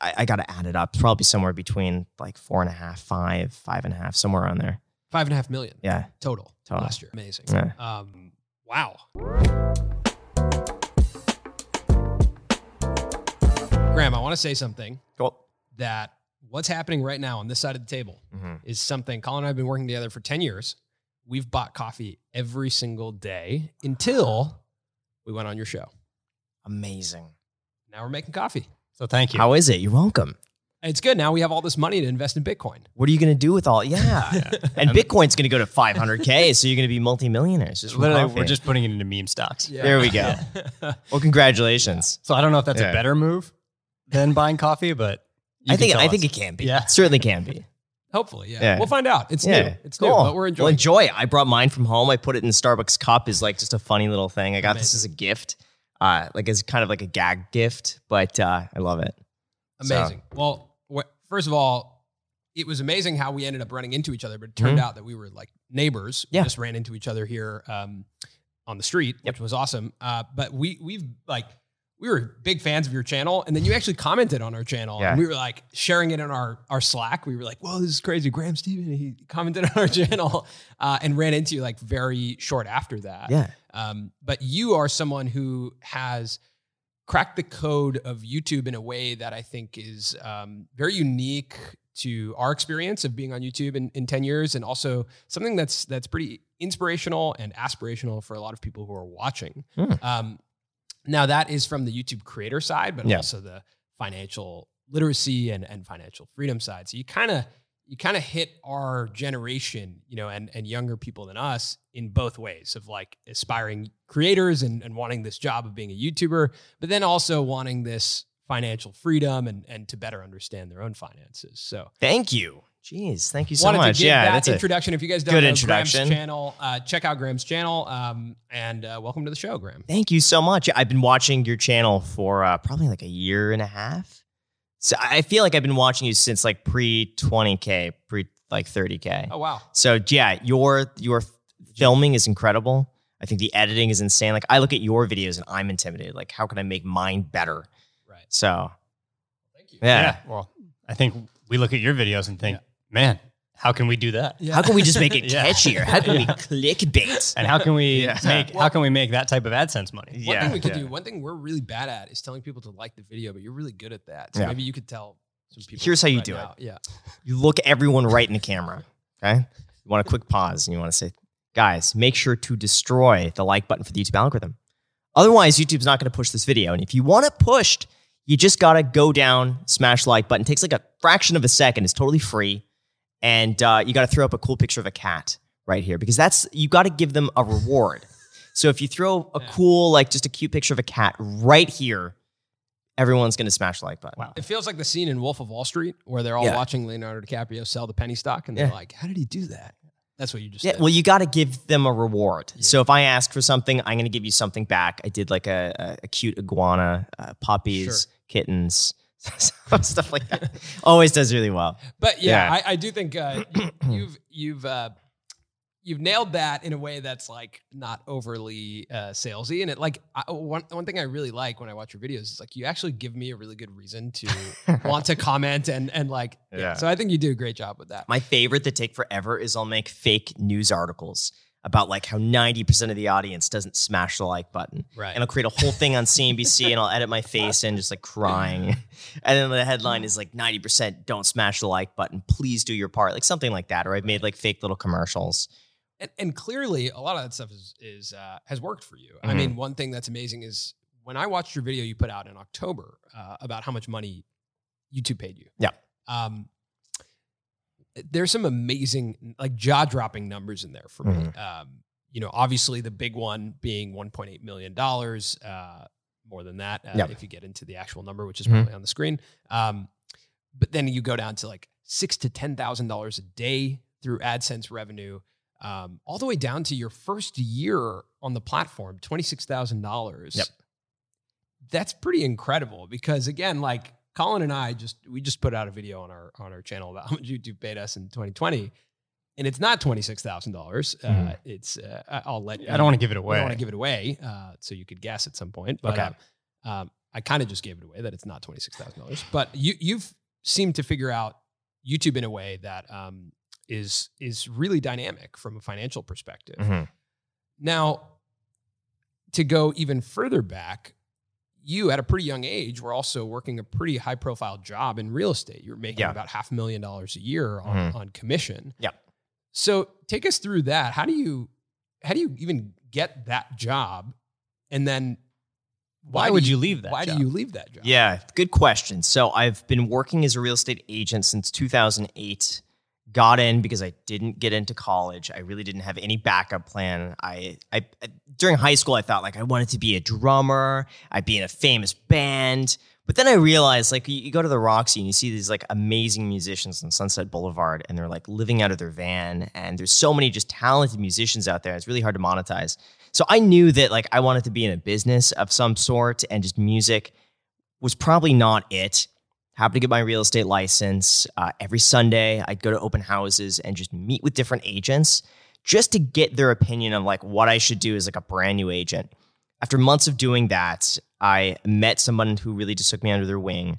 I, I got to add it up. Probably somewhere between like four and a half, five, five and a half, somewhere around there. Five and a half million Yeah. total, Total. last year. Amazing. Yeah. Um, wow. Graham, I want to say something Cool. that what's happening right now on this side of the table hmm is something Colin and I have been working together for 10 years. We've bought coffee every single day until we went on your show. Amazing. Now we're making coffee. So thank you. How is it? You're welcome. It's good. Now we have all this money to invest in Bitcoin. What are you going to do with all? Yeah. and Bitcoin's going to go to 500K. so you're going to be multimillionaires. Just Literally, coffee. we're just putting it into meme stocks. There we go. Well, congratulations. So I don't know if that's Yeah. a better move than buying coffee, but you I can think tell I think us. it can be. Yeah. It certainly can be. Hopefully, yeah. Yeah. We'll find out. It's yeah. new. It's new, Cool. but we're Well, enjoying it. enjoy. I brought mine from home. I put it in the Starbucks cup Is like just a funny little thing. I got this as a gift. Uh, like as kind of like a gag gift, but uh, I love it. So- Amazing. Well, wh- first of all, it was amazing how we ended up running into each other, but it turned out that we were like neighbors. We Mm-hmm. Yeah. just ran into each other here um, on the street, Yep. which was awesome. Uh, but we we've like we were big fans of your channel, and then you actually commented on our channel, Yeah. and we were like sharing it on our our Slack. We were like, "Whoa, this is crazy!" Graham Stephan he commented on our channel, uh, and ran into you like very short after that. Yeah. Um, but you are someone who has cracked the code of YouTube in a way that I think is um, very unique to our experience of being on YouTube in, in 10 years and also something that's that's pretty inspirational and aspirational for a lot of people who are watching. Hmm. Um, now that is from the YouTube creator side, but Yeah. also the financial literacy and, and financial freedom side. So you kind of you kind of hit our generation, you know, and and younger people than us in both ways of like aspiring creators and, and wanting this job of being a YouTuber, but then also wanting this financial freedom and and to better understand their own finances. So Thank you. Jeez. Thank you so wanted much. to give yeah. that That's a, introduction. if you guys don't good know introduction. Graham's channel, uh, check out Graham's channel. Um, and uh, welcome to the show, Graham. Thank you so much. I've been watching your channel for uh, probably like a year and a half. So I feel like I've been watching you since like pre 20k, pre like 30k. Oh wow. So yeah, your your filming is incredible. I think the editing is insane. Like I look at your videos and I'm intimidated. Like how can I make mine better? Right. So Thank you. yeah. Well, I think we look at your videos and think, man, how can we do that? Yeah. How can we just make it Yeah. catchier? How can we clickbait? And how can we Yeah. make how can we make that type of AdSense money? One thing we could yeah. do, one thing we're really bad at is telling people to like the video, but you're really good at that. So Yeah. maybe you could tell some people. Here's how you right do now. Yeah. You look everyone right in the camera. Okay. You want a quick pause and you want to say, guys, make sure to destroy the like button for the YouTube algorithm. Otherwise, YouTube's not going to push this video. And if you want it pushed, you just got to go down, smash like button. It takes like a fraction of a second. It's totally free. And uh, you got to throw up a cool picture of a cat right here because that's, you got to give them a reward. So if you throw a Yeah. cool, like just a cute picture of a cat right here, everyone's going to smash the like button. Wow. It feels like the scene in Wolf of Wall Street where they're all Yeah. watching Leonardo DiCaprio sell the penny stock and they're Yeah. like, how did he do that? That's what you just Yeah, said. well, you got to give them a reward. So if I ask for something, I'm going to give you something back. I did like a, a, a cute iguana, uh, puppies, kittens, stuff like that. Always does really well. But yeah, Yeah. I, I do think uh, you, you've you've uh, you've nailed that in a way that's like not overly uh, salesy. And it like I, one one thing I really like when I watch your videos is like you actually give me a really good reason to want to comment and and like yeah. Yeah. So I think you do a great job with that. My favorite that take forever is I'll make fake news articles about like how 90% of the audience doesn't smash the like button. Right. And I'll create a whole thing on CNBC and I'll edit my face and just like crying. And then the headline is like 90% don't smash the like button. Please do your part. Like something like that. Or I've made like fake little commercials. and, and clearly a lot of that stuff is is uh, has worked for you. I Mhm. mean, one thing that's amazing is when I watched your video you put out in October uh, about how much money YouTube paid you. Yeah. Um, there's some amazing, like jaw dropping numbers in there for me. Mm-hmm. Um, you know, obviously the big one being 1.8 million dollars, uh, more than that uh, Yep. if you get into the actual number, which is Mhm. probably on the screen. Um, but then you go down to like six to ten thousand dollars a day through AdSense revenue, um, all the way down to your first year on the platform, twenty six thousand dollars. Yep. That's pretty incredible because again, like Colin and I just we just put out a video on our on our channel about how much YouTube paid us in 2020, and it's not twenty six thousand dollars. Uh, Mhm. it's uh, I'll let I don't want to give it away. I don't want to give it away, uh, so you could guess at some point. But Okay. uh, um, I kind of just gave it away that it's not twenty six thousand dollars. But you you've seemed to figure out YouTube in a way that um, is is really dynamic from a financial perspective. Mhm. Now, to go even further back, you at a pretty young age were also working a pretty high profile job in real estate. You were making Yeah. about half a million dollars a year on, Mhm. on commission. Yeah. So take us through that. How do you how do you even get that job? And then Why do would you leave that Why job? do you leave that job? Yeah, good question. So I've been working as a real estate agent since 2008. Got in because I didn't get into college. I really didn't have any backup plan. I, I during high school I thought like I wanted to be a drummer. I'd be in a famous band. But then I realized like you, you go to the Roxy and you see these like amazing musicians on Sunset Boulevard and they're like living out of their van and there's so many just talented musicians out there. It's really hard to monetize. So I knew that like I wanted to be in a business of some sort and just music was probably not it. Happened to get my real estate license. Uh, every Sunday, I'd go to open houses and just meet with different agents just to get their opinion of like what I should do as like a brand new agent. After months of doing that, I met someone who really just took me under their wing,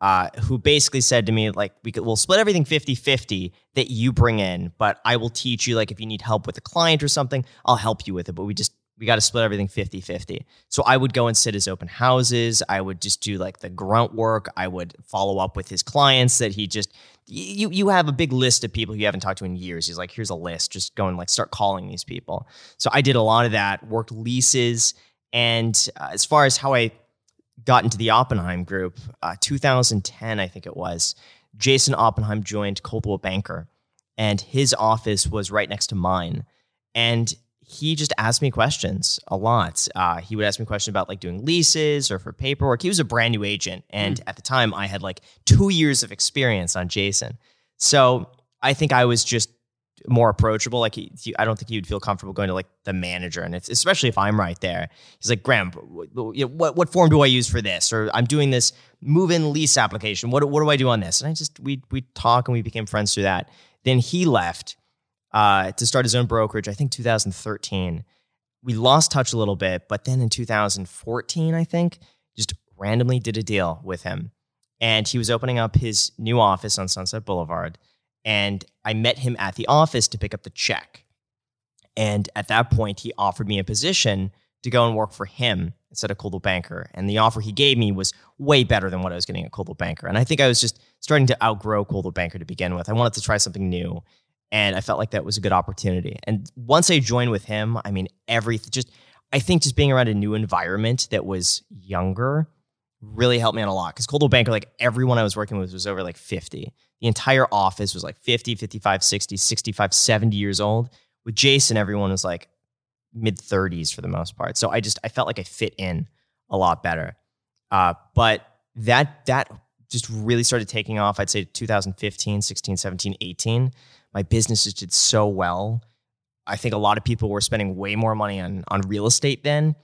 uh, who basically said to me, like, we could, we'll split everything 50 50 that you bring in, but I will teach you, like, if you need help with a client or something, I'll help you with it. But we just, we got to split everything 50 50. So I would go and sit his open houses. I would just do like the grunt work. I would follow up with his clients that he just, you, you have a big list of people you haven't talked to in years. He's like, here's a list. Just go and like start calling these people. So I did a lot of that, worked leases. And uh, as far as how I got into the Oppenheim group, uh, 2010, I think it was, Jason Oppenheim joined Coldwell Banker, and his office was right next to mine. And he just asked me questions a lot. Uh, he would ask me questions about like doing leases or for paperwork. He was a brand new agent. And at the time, I had like two years of experience on Jason. So I think I was just more approachable. Like he, he- I don't think he would feel comfortable going to like the manager, and it's especially if I'm right there. He's like, Graham, what what, form do I use for this? Or I'm doing this move-in lease application. What what do I do on this? And I just we we talk and we became friends through that. Then he left uh, to start his own brokerage. I think 2013. We lost touch a little bit, but then in 2014, I think, just randomly did a deal with him, and he was opening up his new office on Sunset Boulevard and I met him at the office to pick up the check. And at that point, he offered me a position to go and work for him instead of Coldwell Banker. And the offer he gave me was way better than what I was getting at Coldwell Banker. And I think I was just starting to outgrow Coldwell Banker to begin with. I wanted to try something new. And I felt like that was a good opportunity. And once I joined with him, I mean, everything just, I think just being around a new environment that was younger really helped me out a lot. Because Coldwell Banker, like everyone I was working with was over like 50 the entire office was like 50 55 60 65 70 years old. With jason everyone was like mid 30s for the most part. So i just i felt like i fit in a lot better. Uh, but that that just really started taking off i'd say 2015 16 17 18 my businesses did so well i think a lot of people were spending way more money on on real estate then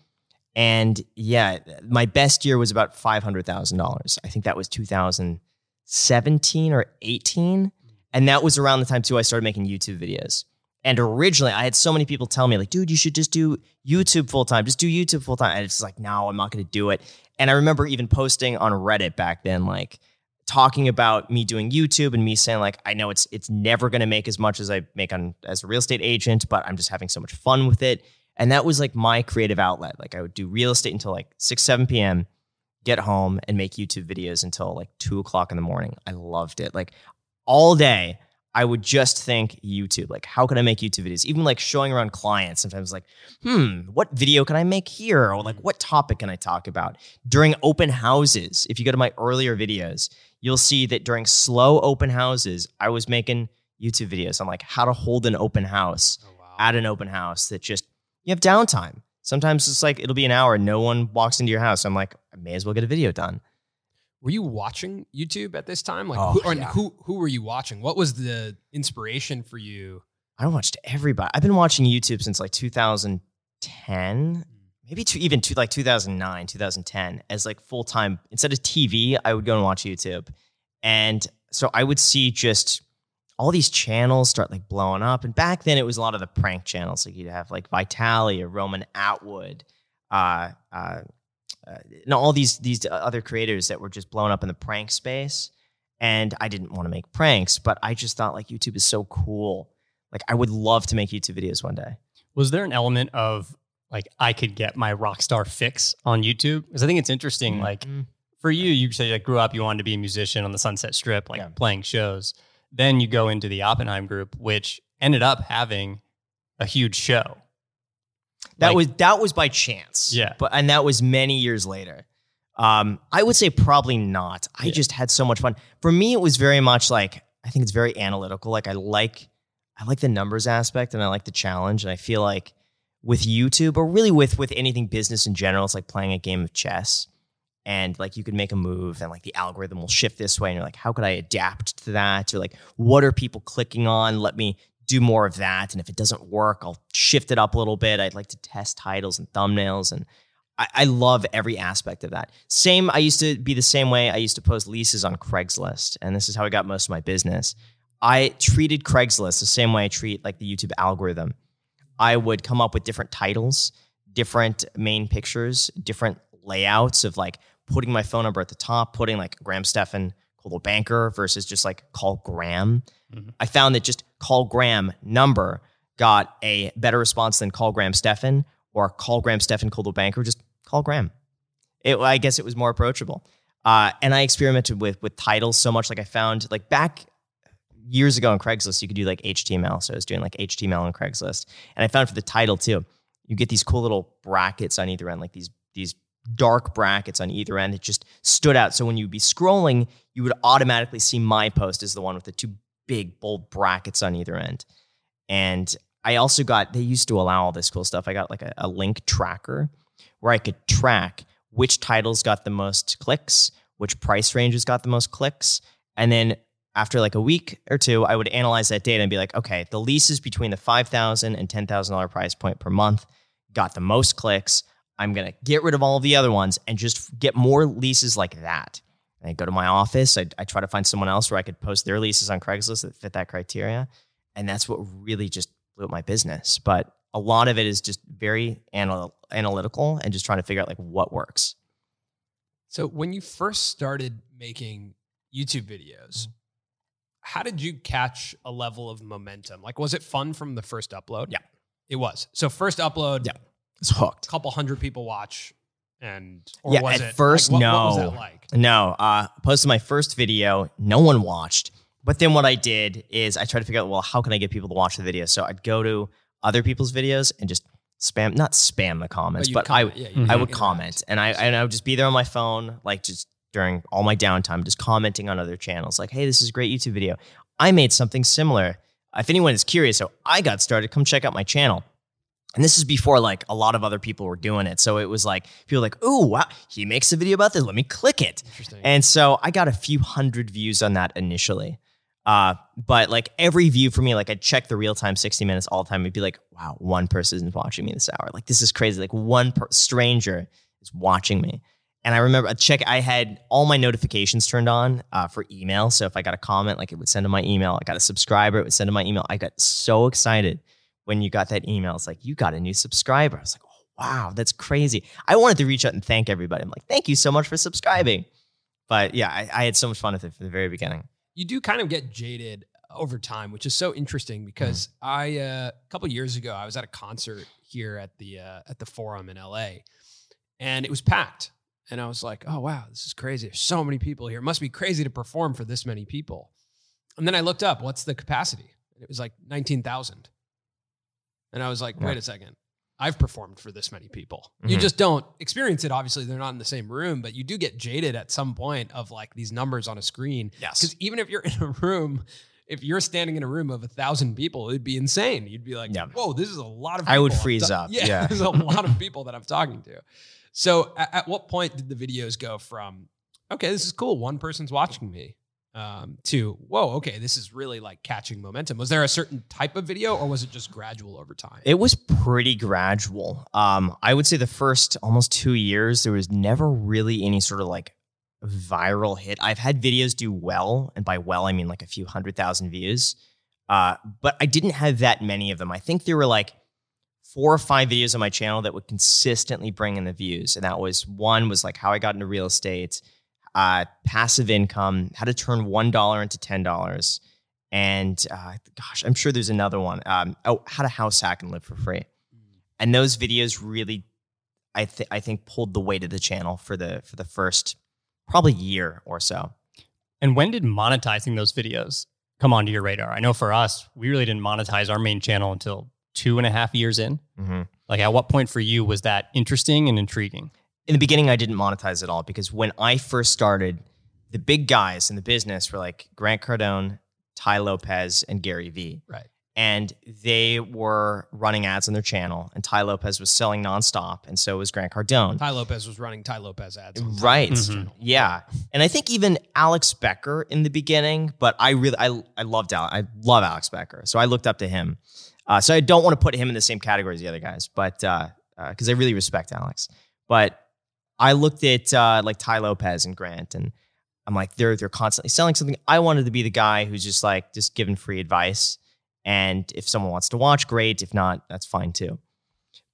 and yeah my best year was about $500000 i think that was 2017 or 18. And that was around the time too I started making YouTube videos. And originally I had so many people tell me, like, dude, you should just do YouTube full time. Just do YouTube full time. And it's like, no, I'm not gonna do it. And I remember even posting on Reddit back then, like talking about me doing YouTube and me saying, like, I know it's it's never gonna make as much as I make on as a real estate agent, but I'm just having so much fun with it. And that was like my creative outlet. Like I would do real estate until like 6, 7 p.m get home and make YouTube videos until like two o'clock in the morning. I loved it. Like all day, I would just think YouTube. Like, how can I make YouTube videos? Even like showing around clients, sometimes like, hmm, what video can I make here? Or like, what topic can I talk about? During open houses, if you go to my earlier videos, you'll see that during slow open houses, I was making YouTube videos on like how to hold an open house. Oh wow. at an open house that just you have downtime. Sometimes it's like it'll be an hour, no one walks into your house. I'm like, I may as well get a video done. Were you watching YouTube at this time? Like, Oh, who, or yeah. who who were you watching? What was the inspiration for you? I watched everybody. I've been watching YouTube since like 2010, maybe two, even two, like 2009, 2010 as like full time. Instead of TV, I would go and watch YouTube. And so I would see just all these channels start like blowing up. And back then it was a lot of the prank channels. Like you'd have like Vitaly or Roman Atwood, uh, uh, uh, and all these these other creators that were just blown up in the prank space. And I didn't want to make pranks, but I just thought like YouTube is so cool. Like I would love to make YouTube videos one day. Was there an element of like I could get my rock star fix on YouTube? Because I think it's interesting. Like Mm. for you, you say like grew up, you wanted to be a musician on the Sunset Strip, like Yeah. playing shows. Then you go into the Oppenheim group, which ended up having a huge show. That Like- was that was by chance. Yeah. But and that was many years later. Um, I would say probably not. I Yeah. just had so much fun. For me, it was very much like I think it's very analytical. Like I like I like the numbers aspect and I like the challenge. And I feel like with YouTube or really with with anything business in general, it's like playing a game of chess. And like you can make a move and like the algorithm will shift this way. And you're like, how could I adapt to that? Or like, what are people clicking on? Let me do more of that. And if it doesn't work, I'll shift it up a little bit. I'd like to test titles and thumbnails. And I, I love every aspect of that. Same, I used to be the same way. I used to post leases on Craigslist. And this is how I got most of my business. I treated Craigslist the same way I treat like the YouTube algorithm. I would come up with different titles, different main pictures, different layouts of like putting my phone number at the top, putting like Graham Stephan, Coldwell Banker versus just like call Graham. Mhm. I found that just call Graham number got a better response than call Graham Stephan or call Graham Stephan Coldwell Banker. Just call Graham. It, I guess it was more approachable. Uh, and I experimented with with titles so much. Like I found like back years ago on Craigslist, you could do like HTML. So I was doing like HTML on Craigslist, and I found for the title too, you get these cool little brackets on either end, like these these dark brackets on either end that just stood out. So when you'd be scrolling, you would automatically see my post as the one with the two big bold brackets on either end. And I also got they used to allow all this cool stuff. I got like a, a link tracker where I could track which titles got the most clicks, which price ranges got the most clicks, and then after like a week or two, I would analyze that data and be like, okay, the leases between the five thousand and ten thousand dollar and $10,000 price point per month got the most clicks. I'm gonna get rid of all of the other ones and just get more leases like that. And I go to my office. I, I try to find someone else where I could post their leases on Craigslist that fit that criteria, and that's what really just blew up my business. But a lot of it is just very anal- analytical and just trying to figure out like what works. So when you first started making YouTube videos, mm-hmm. How did you catch a level of momentum? Like, was it fun from the first upload? Yeah. it was. So first upload, Yeah. It's hooked. a couple hundred people watch, and or Yeah, was at it, first, like, what, what was no. that like? No, uh, posted my first video. No one watched. But then what I did is I tried to figure out, well, how can I get people to watch the video? So I'd go to other people's videos and just spam, not spam the comments, you'd but I, yeah, I would comment and I, and I would just be there on my phone, like just during all my downtime, just commenting on other channels. Like, hey, this is a great YouTube video. I made something similar. If anyone is curious, so I got started, come check out my channel. And this is before like a lot of other people were doing it. So it was like people were like, oh wow, he makes a video about this. Let me click it. And so I got a few hundred views on that initially. Uh, but like every view for me, like I'd check the real time 60 minutes all the time. It'd be like, wow, one person is watching me this hour. Like this is crazy. Like one per- stranger is watching me. And I remember I check, I had all my notifications turned on uh, for email. So if I got a comment, like it would send to my email. I got a subscriber, it would send to my email. I got so excited when you got that email. It's like, you got a new subscriber. I was like, oh, wow, that's crazy. I wanted to reach out and thank everybody. I'm like, thank you so much for subscribing. But yeah, I, I had so much fun with it from the very beginning. you do kind of get jaded over time, which is so interesting because Mm-hmm. I uh, a couple years ago I was at a concert here at the uh, at the Forum in LA, and it was packed, and I was like, oh wow, this is crazy. There's so many people here. It must be crazy to perform for this many people. And then I looked up, what's the capacity? It was like nineteen thousand, and I was like, Yeah. wait a second. I've performed for this many people. You Mhm. just don't experience it. Obviously, they're not in the same room, but you do get jaded at some point of like these numbers on a screen. Yes. Because even if you're in a room if you're standing in a room of a thousand people, it'd be insane. You'd be like, Yeah. whoa, this is a lot of people. I would freeze ta- up, Yeah, yeah. there's a lot of people that I'm talking to. So at, at what point did the videos go from, okay, this is cool, one person's watching me, um, to, whoa, okay, this is really like catching momentum? Was there a certain type of video or was it just gradual over time? It was pretty gradual. Um, I would say the first almost two years, there was never really any sort of like viral hit. I've had videos do well, and by well, I mean like a few hundred thousand views. Uh, but I didn't have that many of them. I think there were like four or five videos on my channel that would consistently bring in the views. And that was one was like how I got into real estate, uh, passive income, how to turn $1 into $10. And uh, gosh, I'm sure there's another one. Um, oh, how to house hack and live for free. And those videos really, I, th- I think, pulled the weight of the channel for the for the first probably year or so. And when did monetizing those videos come onto your radar? I know for us, we really didn't monetize our main channel until two and a half years in. Mm-hmm. Like, at what point for you was that interesting and intriguing? in the beginning, I didn't monetize at all because when I first started, the big guys in the business were like Grant Cardone, Tai Lopez, and Gary Vee. Right. And they were running ads on their channel, and Tai Lopez was selling nonstop, and so was Grant Cardone. Tai Lopez was running Tai Lopez ads. on Right. his Mhm. channel. Yeah. And I think even Alex Becker in the beginning, but I really I I loved Alex. I love Alex Becker. So I looked up to him. Uh, so I don't want to put him in the same category as the other guys, but because uh, uh I really respect Alex. But I looked at uh, like Tai Lopez and Grant, and I'm like, they're they're constantly selling something. I wanted to be the guy who's just like just giving free advice. And if someone wants to watch, great. If not, that's fine too.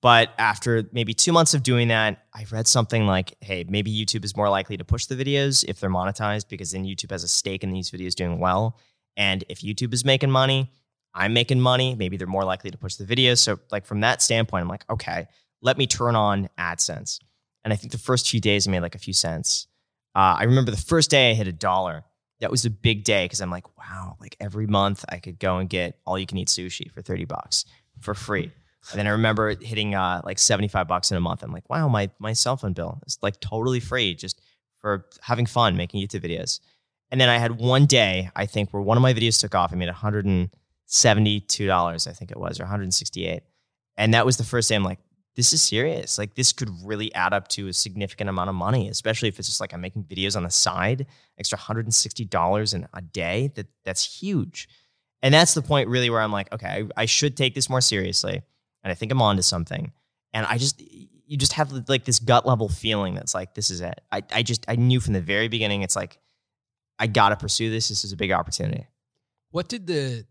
But after maybe two months of doing that, I read something like, hey, maybe YouTube is more likely to push the videos if they're monetized because then YouTube has a stake in these videos doing well. And if YouTube is making money, I'm making money, maybe they're more likely to push the videos. So, like, from that standpoint, I'm like, okay, let me turn on AdSense. And I think the first few days I made like a few cents. Uh, I remember the first day I hit a dollar. That was a big day because I'm like, wow, like every month I could go and get all you can eat sushi for 30 bucks for free. And then I remember hitting uh, like 75 bucks in a month. I'm like, wow, my, my cell phone bill is like totally free just for having fun making YouTube videos. And then I had one day, I think, where one of my videos took off. I made $172, I think it was, or 168. And that was the first day I'm like, this is serious. Like this could really add up to a significant amount of money, especially if it's just like I'm making videos on the side, extra $160 in a day. That that's huge. And that's the point really where I'm like, okay, I, I should take this more seriously. And I think I'm onto something. And I just you just have like this gut level feeling that's like, this is it. I, I just I knew from the very beginning, it's like, I gotta pursue this. This is a big opportunity. What did the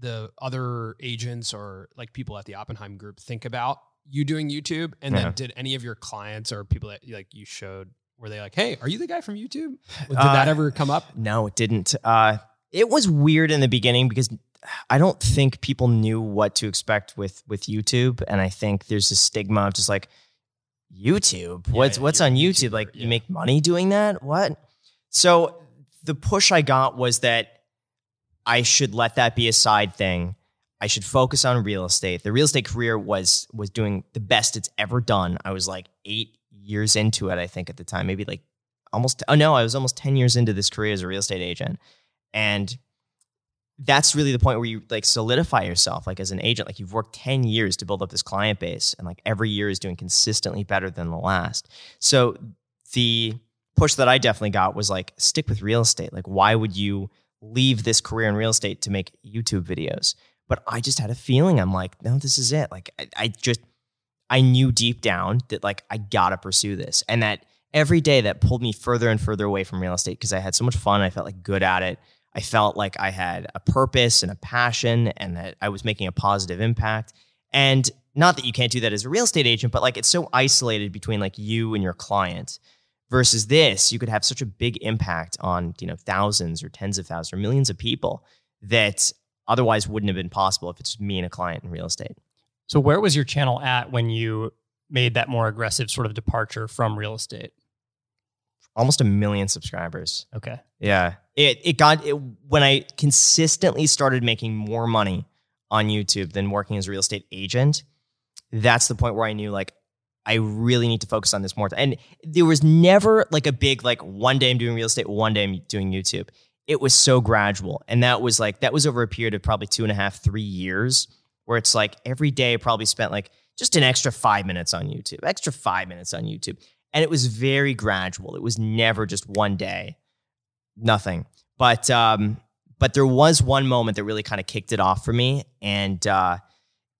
the other agents or like people at the Oppenheim group think about you doing YouTube? And Yeah. then did any of your clients or people that like you showed were they like, "Hey, are you the guy from YouTube?" Did Uh, that ever come up? No, it didn't. Uh, it was weird in the beginning because I don't think people knew what to expect with with YouTube, and I think there's a stigma of just like YouTube. Yeah, what's yeah, what's on YouTube? YouTuber, Like yeah. you make money doing that? What? So the push I got was that I should let that be a side thing. I should focus on real estate. The real estate career was was doing the best it's ever done. I was like eight years into it, I think at the time, maybe like almost. Oh no, I was almost ten years into this career as a real estate agent, and that's really the point where you like solidify yourself like as an agent like you've worked 10 years to build up this client base and like every year is doing consistently better than the last so the push that i definitely got was like stick with real estate like why would you leave this career in real estate to make youtube videos. But i just had a feeling i'm like no this is it. Like i, I just i knew deep down that like i gotta pursue this. And that every day that pulled me further and further away from real estate because i had so much fun i felt like good at it. I felt like I had a purpose and a passion and that I was making a positive impact. And not that you can't do that as a real estate agent, but like it's so isolated between like you and your client versus this, you could have such a big impact on, you know, thousands or tens of thousands or millions of people that otherwise wouldn't have been possible if it's me and a client in real estate. So, where was your channel at when you made that more aggressive sort of departure from real estate? Almost a million subscribers. Okay. Yeah. It it got it when I consistently started making more money on YouTube than working as a real estate agent. That's the point where I knew like I really need to focus on this more. And there was never like a big like one day I'm doing real estate, one day I'm doing YouTube. it was so gradual. And that was like, that was over a period of probably two and a half, three years, where it's like every day I probably spent like just an extra five minutes on YouTube, extra five minutes on YouTube. And it was very gradual. It was never just one day, nothing. But, um, but there was one moment that really kind of kicked it off for me. And, uh,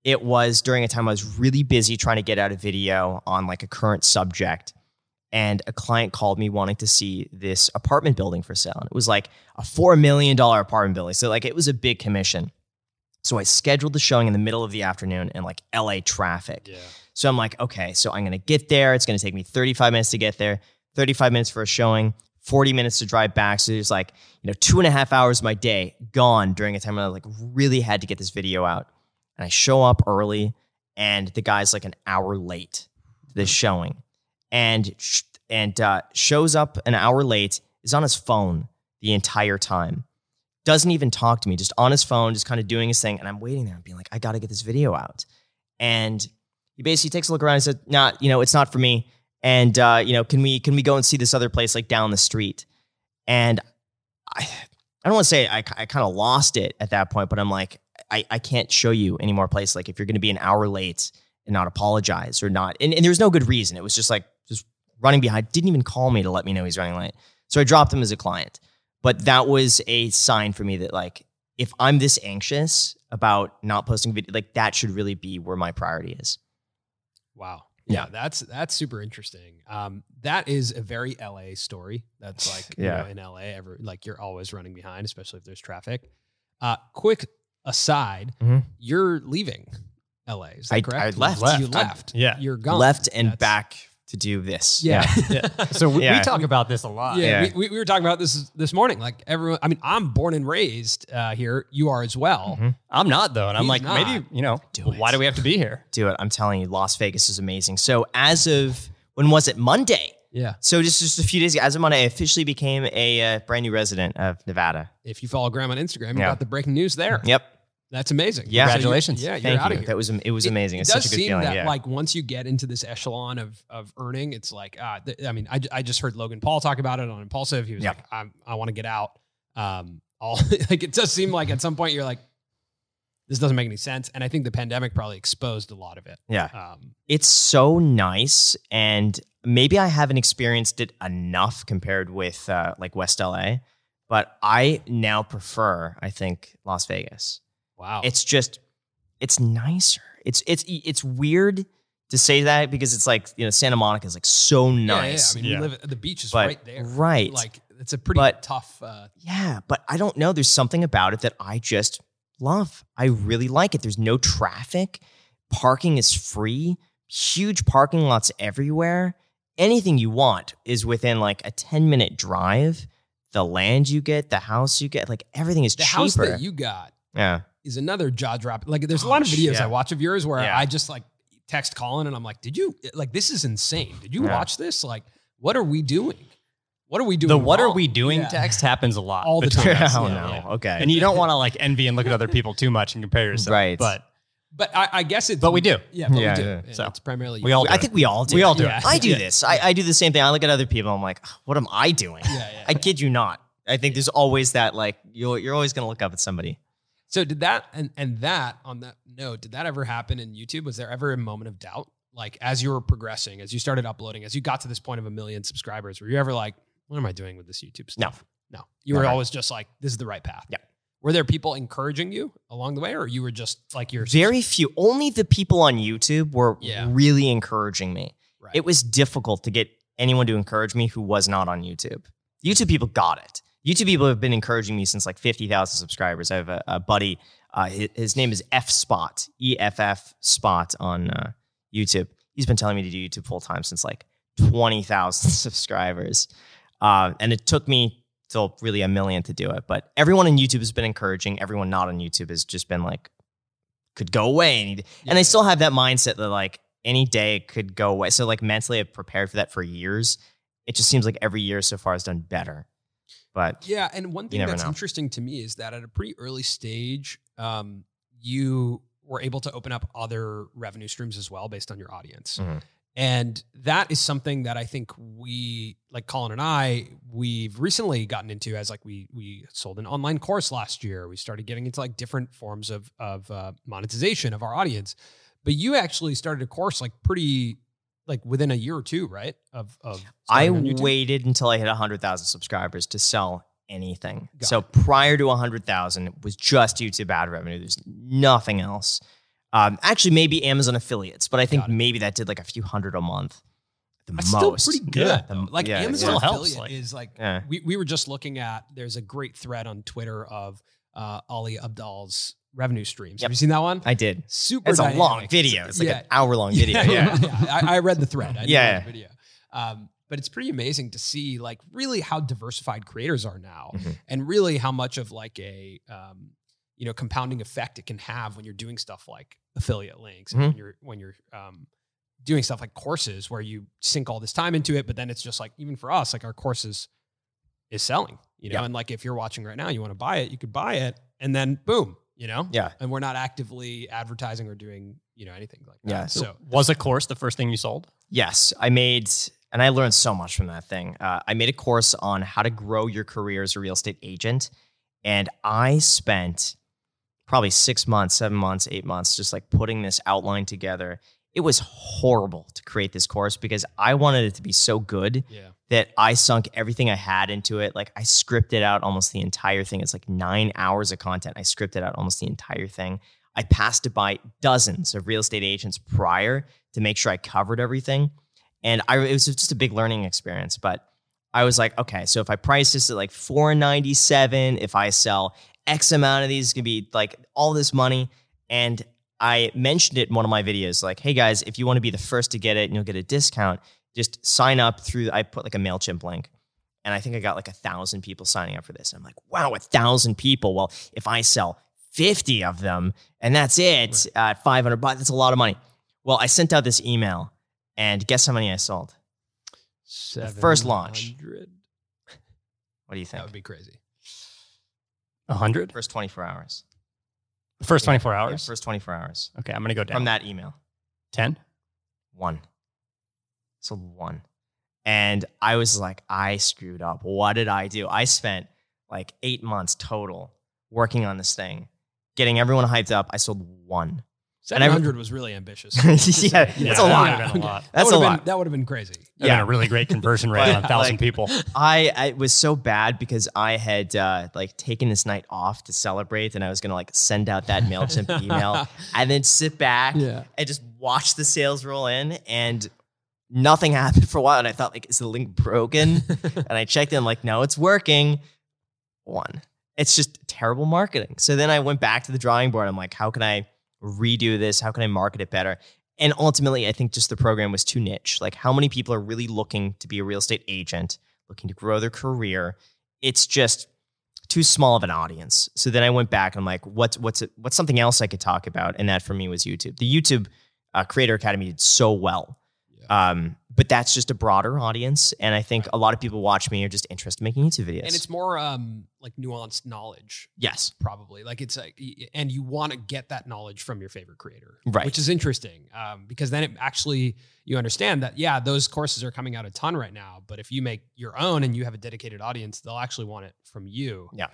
it was during a time I was really busy trying to get out a video on like a current subject and a client called me wanting to see this apartment building for sale. And it was like a $4 million apartment building. So, like, it was a big commission. So, I scheduled the showing in the middle of the afternoon in like LA traffic. Yeah. So, I'm like, okay, so I'm going to get there. It's going to take me 35 minutes to get there, 35 minutes for a showing, 40 minutes to drive back. So, there's like, you know, two and a half hours of my day gone during a time when I like really had to get this video out. And I show up early, and the guy's like an hour late to this showing and and uh, shows up an hour late, is on his phone the entire time. Doesn't even talk to me, just on his phone, just kind of doing his thing. And I'm waiting there and being like, I got to get this video out. And he basically takes a look around and says, "Not, nah, you know, it's not for me." And uh, you know, can we can we go and see this other place like down the street? And I, I don't want to say I, I kind of lost it at that point, but I'm like, I, I can't show you any more place. Like if you're going to be an hour late and not apologize or not, and, and there was no good reason. It was just like just running behind, didn't even call me to let me know he's running late. So I dropped him as a client. But that was a sign for me that like if I'm this anxious about not posting video, like that should really be where my priority is. Wow. Yeah, yeah that's that's super interesting. Um, that is a very LA story. That's like yeah. you know, in LA, ever like you're always running behind, especially if there's traffic. Uh, quick aside, mm-hmm. you're leaving LA. Is that I, correct? I left. You left. I, yeah, you're gone. Left and that's, back to do this. Yeah. yeah. So we, yeah. we, talk about this a lot. Yeah. yeah. We, we, were talking about this this morning. Like everyone, I mean, I'm born and raised uh, here. You are as well. Mm-hmm. I'm not though. And He's I'm like, not. maybe, you know, do why do we have to be here? Do it. I'm telling you, Las Vegas is amazing. So as of, when was it? Monday. Yeah. So just, just a few days ago, as of Monday, I officially became a uh, brand new resident of Nevada. If you follow Graham on Instagram, you got the breaking news there. Yep. That's amazing. Yeah, congratulations. So yeah, you're Thank out you. of here. That was it was amazing. It, it's it does such a good seem feeling. that yeah. like once you get into this echelon of of earning, it's like uh, th- I mean, I, I just heard Logan Paul talk about it on Impulsive. He was yeah. like, I'm, I want to get out. Um, all like it does seem like at some point you're like, this doesn't make any sense. And I think the pandemic probably exposed a lot of it. Yeah, um, it's so nice, and maybe I haven't experienced it enough compared with uh, like West LA, but I now prefer I think Las Vegas. Wow. It's just it's nicer. It's it's it's weird to say that because it's like, you know, Santa Monica is like so nice. Yeah, yeah. I mean, yeah. we live the beach is but, right there. Right. Like it's a pretty but, tough uh, Yeah, but I don't know. There's something about it that I just love. I really like it. There's no traffic. Parking is free. Huge parking lots everywhere. Anything you want is within like a 10 minute drive. The land you get, the house you get, like everything is the cheaper. house that you got. Yeah is another jaw drop. Like there's a oh, lot of videos yeah. I watch of yours where Yeah. I just like text Colin and I'm like, did you like this is insane? Did you Yeah. watch this? Like, what are we doing? What are we doing? The what are we doing Yeah. text happens a lot. All the time. us. oh Yeah, no. Okay. And you don't want to like envy and look at other people too much and compare yourself. Right. But But I, I guess it's But we do. Yeah, but Yeah, we do. yeah. So, it's primarily we you. all do I it. think we all do. We all do Yeah. it. I do Yeah. this. I, I do the same thing. I look at other people. I'm like, what am I doing? Yeah, yeah. I kid you not. I think there's always that like you're you're always gonna look up at somebody. So did that and and that on that note, did that ever happen in YouTube? Was there ever a moment of doubt? Like as you were progressing, as you started uploading, as you got to this point of a million subscribers, were you ever like, what am I doing with this YouTube stuff? No. No. You were always just like, this is the right path. Yeah. Were there people encouraging you along the way, or you were just like you're Very few. Only the people on YouTube were Yeah. really encouraging me. right. It was difficult to get anyone to encourage me who was not on YouTube. YouTube hmm. people got it. YouTube people have been encouraging me since like 50,000 subscribers. I have a, a buddy, uh, his, his name is F Spot, E F F Spot on uh, YouTube. He's been telling me to do YouTube full time since like 20,000 subscribers. Uh, and it took me till really a million to do it. But everyone on YouTube has been encouraging. Everyone not on YouTube has just been like, could go away. And, and I still have that mindset that like any day it could go away. So like mentally I've prepared for that for years. It just seems like every year so far has done better. But Yeah, and one thing that's know. interesting to me is that at a pretty early stage, um, you were able to open up other revenue streams as well based on your audience. Mhm. And that is something that I think we, like Colin and I, we've recently gotten into as like we we sold an online course last year. We started getting into like different forms of of uh, monetization of our audience. But you actually started a course like pretty like within a year or two, right? Of of I starting on YouTube? waited until I hit 100,000 subscribers to sell anything. Got so prior to 100,000, it was just YouTube ad revenue. There's nothing else. Um, actually, maybe Amazon affiliates, but I think maybe that did like a few hundred a month. The That's most. still pretty good. Yeah. though. Like Yeah, Amazon yeah. Still helps, affiliate like- is like Yeah. we, we were just looking at there's a great thread on Twitter of uh, Ali Abdaal's revenue streams. Have you seen that one? I did. Super It's a long video. It's like Yeah. an hour long video. Yeah. I, I read the thread. I Yeah, read the video. Um, but it's pretty amazing to see like really how diversified creators are now Mhm. and really how much of like a um, you know compounding effect it can have when you're doing stuff like affiliate links and when Mm-hmm. you're when you're um, doing stuff like courses where you sink all this time into it but then it's just like even for us like our courses is selling you know Yeah. and like if you're watching right now you want to buy it you could buy it and then boom you know Yeah. and we're not actively advertising or doing you know anything like that Yeah, so Was a course the first thing you sold? Yes, I made, and I learned so much from that thing. Uh, I made a course on how to grow your career as a real estate agent, and I spent probably six months, seven months, eight months just like putting this outline together. It was horrible to create this course because I wanted it to be so good yeah that I sunk everything I had into it. Like I scripted out almost the entire thing. It's like nine hours of content. I scripted out almost the entire thing. I passed it by dozens of real estate agents prior to make sure I covered everything. And I it was just a big learning experience. But I was like, okay, so if I price this at like 497, if I sell X amount of these, it's gonna be like all this money. And I mentioned it in one of my videos, like, hey guys, if you want to be the first to get it and you'll get a discount, just sign up through I put like a MailChimp link. And I think I got like a thousand people signing up for this. I'm like, wow, a thousand people. Well, if I sell 50 of them and that's it uh, at 500 bucks, that's a lot of money. Well, I sent out this email and guess how many I sold? first launch. 700? What do you think? That would be crazy. A hundred? First 24 hours. First 24 Yeah, hours? first 24 hours Okay, I'm going to go down. from that email. 10? One. Sold one. And I was like, I screwed up. What did I do? I spent like eight months total working on this thing, getting everyone hyped up. I sold one. And I- 700 was really ambitious. yeah, Yeah, that's a that lot. would've been a lot. That's that a would've lot. Been, that would have been crazy. Yeah. Yeah. a really great conversion rate on a thousand like- people. I, I was so bad because I had uh, like taken this night off to celebrate, and I was gonna like send out that Mailchimp email and then sit back Yeah. and just watch the sales roll in, and nothing happened for a while. And I thought like, is the link broken? and I checked. I'm like, no, it's working. One. It's just terrible marketing. So then I went back to the drawing board. I'm like, how can I redo this? How can I market it better? And ultimately, I think just the program was too niche. Like, how many people are really looking to be a real estate agent, looking to grow their career? It's just too small of an audience. So then I went back and I'm like, what's what's what's something else I could talk about? And that for me was YouTube. The YouTube uh, Creator Academy did so well. Um, but that's just a broader audience, and I think a lot of people watch me are just interested in making YouTube videos. And it's more um, like nuanced knowledge, yes, probably. Like it's like, and you want to get that knowledge from your favorite creator, Right. Which is interesting um, because then it actually you understand that yeah, those courses are coming out a ton right now. But if you make your own and you have a dedicated audience, they'll actually want it from you. Yeah.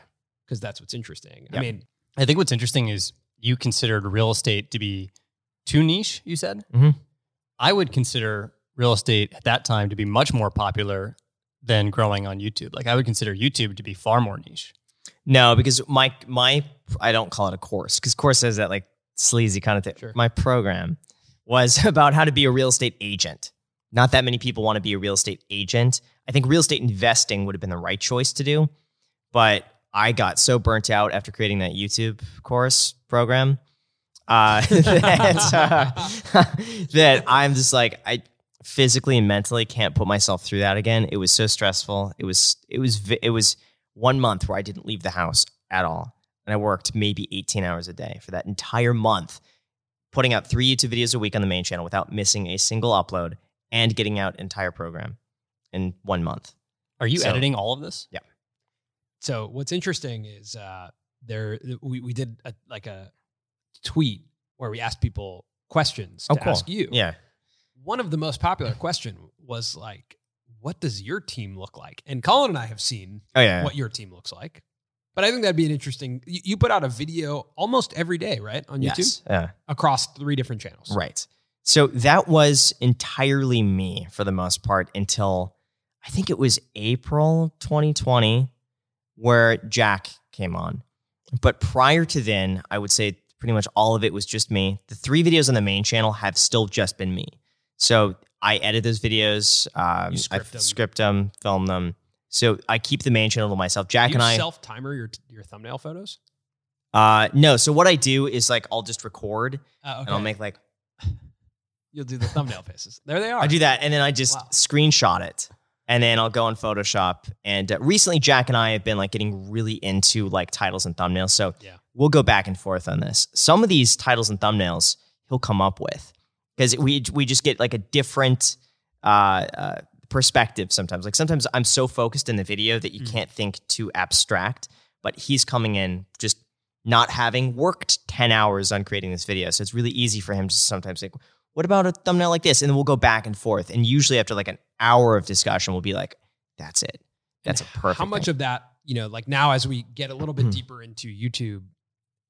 because that's what's interesting. I mean, I think what's interesting is you considered real estate to be too niche, you said? Mhm. I would consider real estate at that time to be much more popular than growing on YouTube. Like I would consider YouTube to be far more niche. no, because my my I don't call it a course because course has that like sleazy kind of thing. Sure. My program was about how to be a real estate agent. Not that many people want to be a real estate agent. I think real estate investing would have been the right choice to do, but I got so burnt out after creating that YouTube course program uh, that uh, that I'm just like I physically and mentally can't put myself through that again. It was so stressful. It was it was it was one month where I didn't leave the house at all, and I worked maybe 18 hours a day for that entire month, putting out three YouTube videos a week on the main channel without missing a single upload and getting out entire program in one month. Are you So- editing all of this? Yeah. So what's interesting is uh, there we, we did a, like a tweet where we asked people questions Oh, to cool. ask you. Yeah. one of the most popular question was like, what does your team look like? And Colin and I have seen Oh yeah. what your team looks like. But I think that'd be an interesting. You, you put out a video almost every day, right, on YouTube yes. Yeah. across three different channels. Right. So that was entirely me for the most part until I think it was April 2020 where Jack came on. But prior to then, I would say pretty much all of it was just me. The three videos on the main channel have still just been me. So I edit those videos, um, You I script them. script them, film them. So I keep the main channel to myself. Jack Do you and I. self timer your your thumbnail photos. uh, no. So what I do is like I'll just record Uh, okay. and I'll make like You'll do the thumbnail faces. There they are. I do that, and then I just Wow. screenshot it, and then I'll go in Photoshop. And uh, recently, Jack and I have been like getting really into like titles and thumbnails, so Yeah. We'll go back and forth on this. Some of these titles and thumbnails he'll come up with because we we just get like a different uh, uh, perspective sometimes. Like sometimes I'm so focused in the video that you Mhm. can't think too abstract, but he's coming in just not having worked 10 hours on creating this video. So it's really easy for him to sometimes think, what about a thumbnail like this? And then we'll go back and forth. And usually after like an hour of discussion, we'll be like, that's it. That's a perfect. How much thing. of that, you know, like now as we get a little bit Mhm. deeper into YouTube,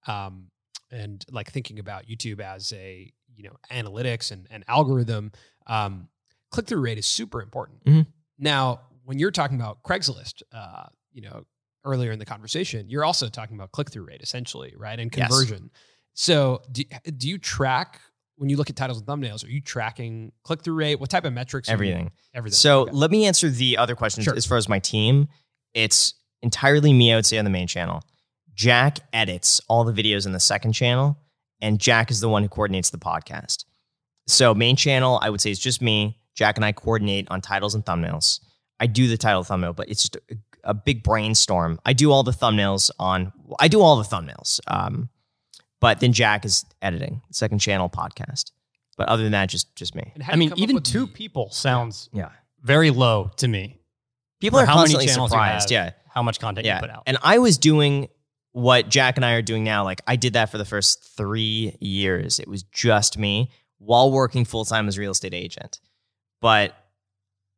um, and like thinking about YouTube as a you know analytics and, and algorithm, um, click through rate is super important. Mhm. Now, when you're talking about Craigslist, uh, you know, earlier in the conversation, you're also talking about click through rate essentially, right? And Yes. conversion. So, do, do you track when you look at titles and thumbnails? Are you tracking click through rate? What type of metrics? are you- everything? everything. So Okay. let me answer the other questions Sure. as far as my team. It's entirely me, I would say, on the main channel. Jack edits all the videos in the second channel, and Jack is the one who coordinates the podcast. So main channel, I would say, is just me. Jack and I coordinate on titles and thumbnails. I do the title thumbnail, but it's just a, a big brainstorm. I do all the thumbnails on. I do all the thumbnails. Um, but then Jack is editing second channel podcast. But other than that, just just me. I mean, even two the- people sounds Yeah. very low to me. People are how many constantly channels you surprised. have, Yeah. How much content yeah. you put out. And I was doing what Jack and I are doing now. Like I did that for the first three years. It was just me while working full time as real estate agent. But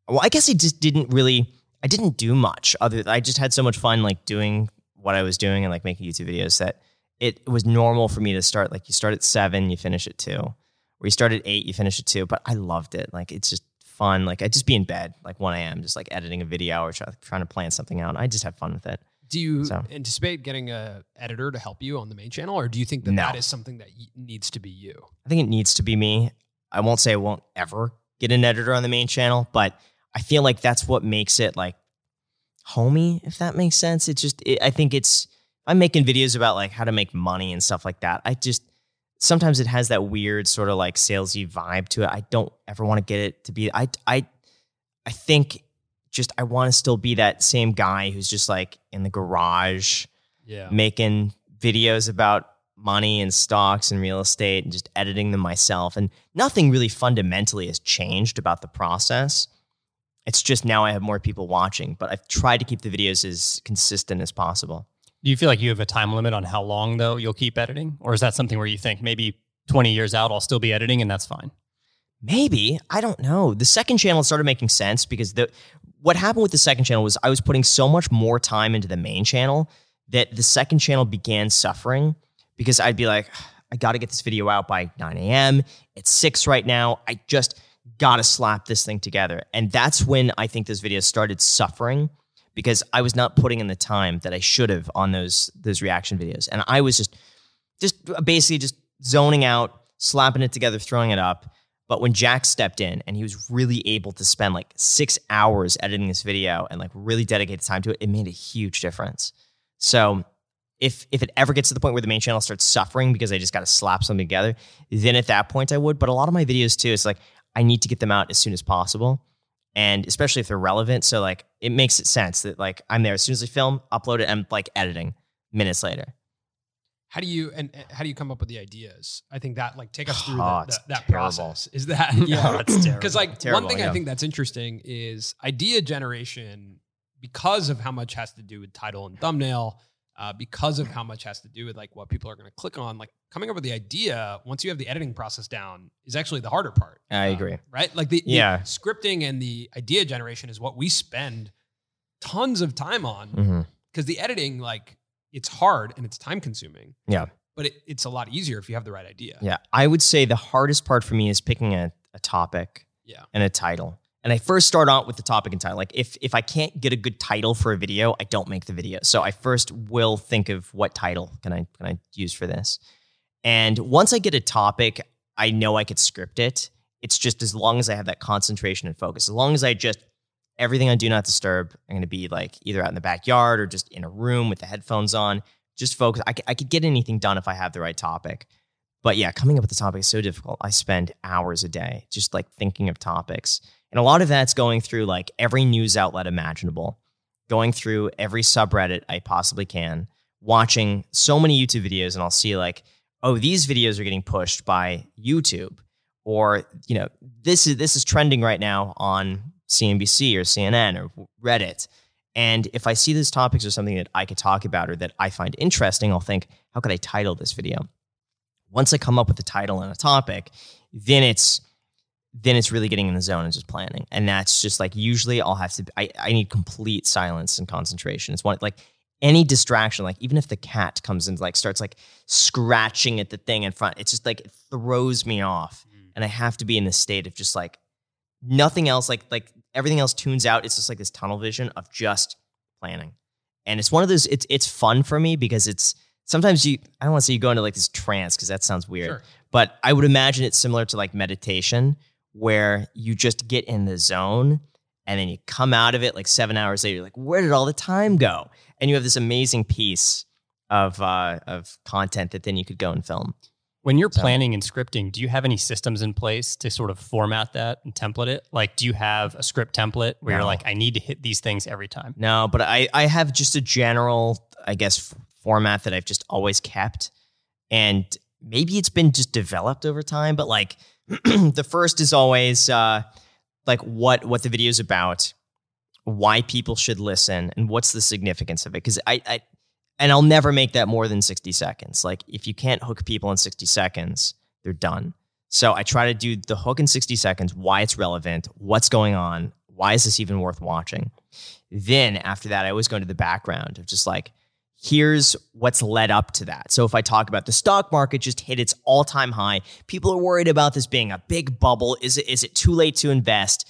well, I guess I just didn't really. I didn't do much other. I just had so much fun like doing what I was doing and like making YouTube videos that it was normal for me to start. Like you start at seven, you finish at two, or you start at eight, you finish at two. But I loved it. Like it's just fun. Like I'd just be in bed like 1 a.m. just like editing a video or try, trying to plan something out. I just have fun with it. Do you So- anticipate getting a editor to help you on the main channel, or do you think that No. that is something that needs to be you? I think it needs to be me. I won't say I won't ever get an editor on the main channel, but I feel like that's what makes it like homey, if that makes sense. It's just, it, I think it's, I'm making videos about like how to make money and stuff like that. I just, sometimes it has that weird sort of like salesy vibe to it. I don't ever want to get it to be, I, I, I think just, I want to still be that same guy who's just like in the garage Yeah. making videos about money and stocks and real estate and just editing them myself. And nothing really fundamentally has changed about the process. It's just now I have more people watching, but I've tried to keep the videos as consistent as possible. Do you feel like you have a time limit on how long though you'll keep editing, or is that something where you think maybe 20 years out I'll still be editing and that's fine? Maybe I don't know. The second channel started making sense because the what happened with the second channel was I was putting so much more time into the main channel that the second channel began suffering because I'd be like, I got to get this video out by 9 a.m. It's six right now. I just got to slap this thing together, and that's when I think this video started suffering because I was not putting in the time that I should have on those those reaction videos, and I was just just basically just zoning out, slapping it together, throwing it up. But when Jack stepped in and he was really able to spend like six hours editing this video and like really dedicate time to it, it made a huge difference. So if if it ever gets to the point where the main channel starts suffering because I just got to slap something together, then at that point I would. But a lot of my videos too, it's like I need to get them out as soon as possible. And especially if they're relevant. So like it makes it sense that like I'm there as soon as I film, upload it, and like editing minutes later. How do you and and how do you come up with the ideas? I think that like take us through Oh, the, the- that terrible. process. Is that yeah? Because like Terrible, one thing I think that's interesting is idea generation because of how much has to do with title and thumbnail. uh, because of how much has to do with like what people are going to click on. Like coming up with the idea once you have the editing process down is actually the harder part. I uh, agree. Right? Like the, the Yeah. scripting and the idea generation is what we spend tons of time on because the editing like it's hard and it's time consuming. Yeah. But it, it's a lot easier if you have the right idea. Yeah. I would say the hardest part for me is picking a, a topic Yeah. and a title. And I first start out with the topic and title. Like if if I can't get a good title for a video, I don't make the video. So I first will think of what title can I can I use for this. And once I get a topic, I know I could script it. It's just as long as I have that concentration and focus. As long as I just everything on do not disturb, I'm going to be like either out in the backyard or just in a room with the headphones on. Just focus. I, c- I could get anything done if I have the right topic. But yeah, coming up with the topic is so difficult. I spend hours a day just like thinking of topics. And a lot of that's going through like every news outlet imaginable, going through every subreddit I possibly can, watching so many YouTube videos, and I'll see like, oh, these videos are getting pushed by YouTube. Or, you know, this is this is trending right now on CNBC or CNN or Reddit. And if I see these topics or something that I could talk about or that I find interesting, I'll think, how could I title this video? Once I come up with a title and a topic, then it's then it's really getting in the zone and just planning. And that's just like usually I'll have to I, I need complete silence and concentration. It's one like any distraction, like even if the cat comes and like starts like scratching at the thing in front, it's just like it throws me off. Mm. And I have to be in this state of just like nothing else, like like everything else tunes out. It's just like this tunnel vision of just planning. And it's one of those, it's it's fun for me because it's sometimes you I don't want to say you go into like this trance because that sounds weird. Sure. But I would imagine it's similar to like meditation where you just get in the zone and then you come out of it like seven hours later, you're like, where did all the time go? And you have this amazing piece of uh, of content that then you could go and film. When you're So- planning and scripting, do you have any systems in place to sort of format that and template it? Like, do you have a script template where No. you're like, I need to hit these things every time? No, but I, I have just a general, I guess, format that I've just always kept. And maybe it's been just developed over time, but like the first is always uh, like what what the video is about, why people should listen, and what's the significance of it. Because I, I and I'll never make that more than 60 seconds. Like if you can't hook people in 60 seconds, they're done. So I try to do the hook in 60 seconds, why it's relevant, what's going on, why is this even worth watching? Then after that, I always go into the background of just like, here's what's led up to that. So if I talk about the stock market just hit its all-time high, people are worried about this being a big bubble. Is it is it too late to invest?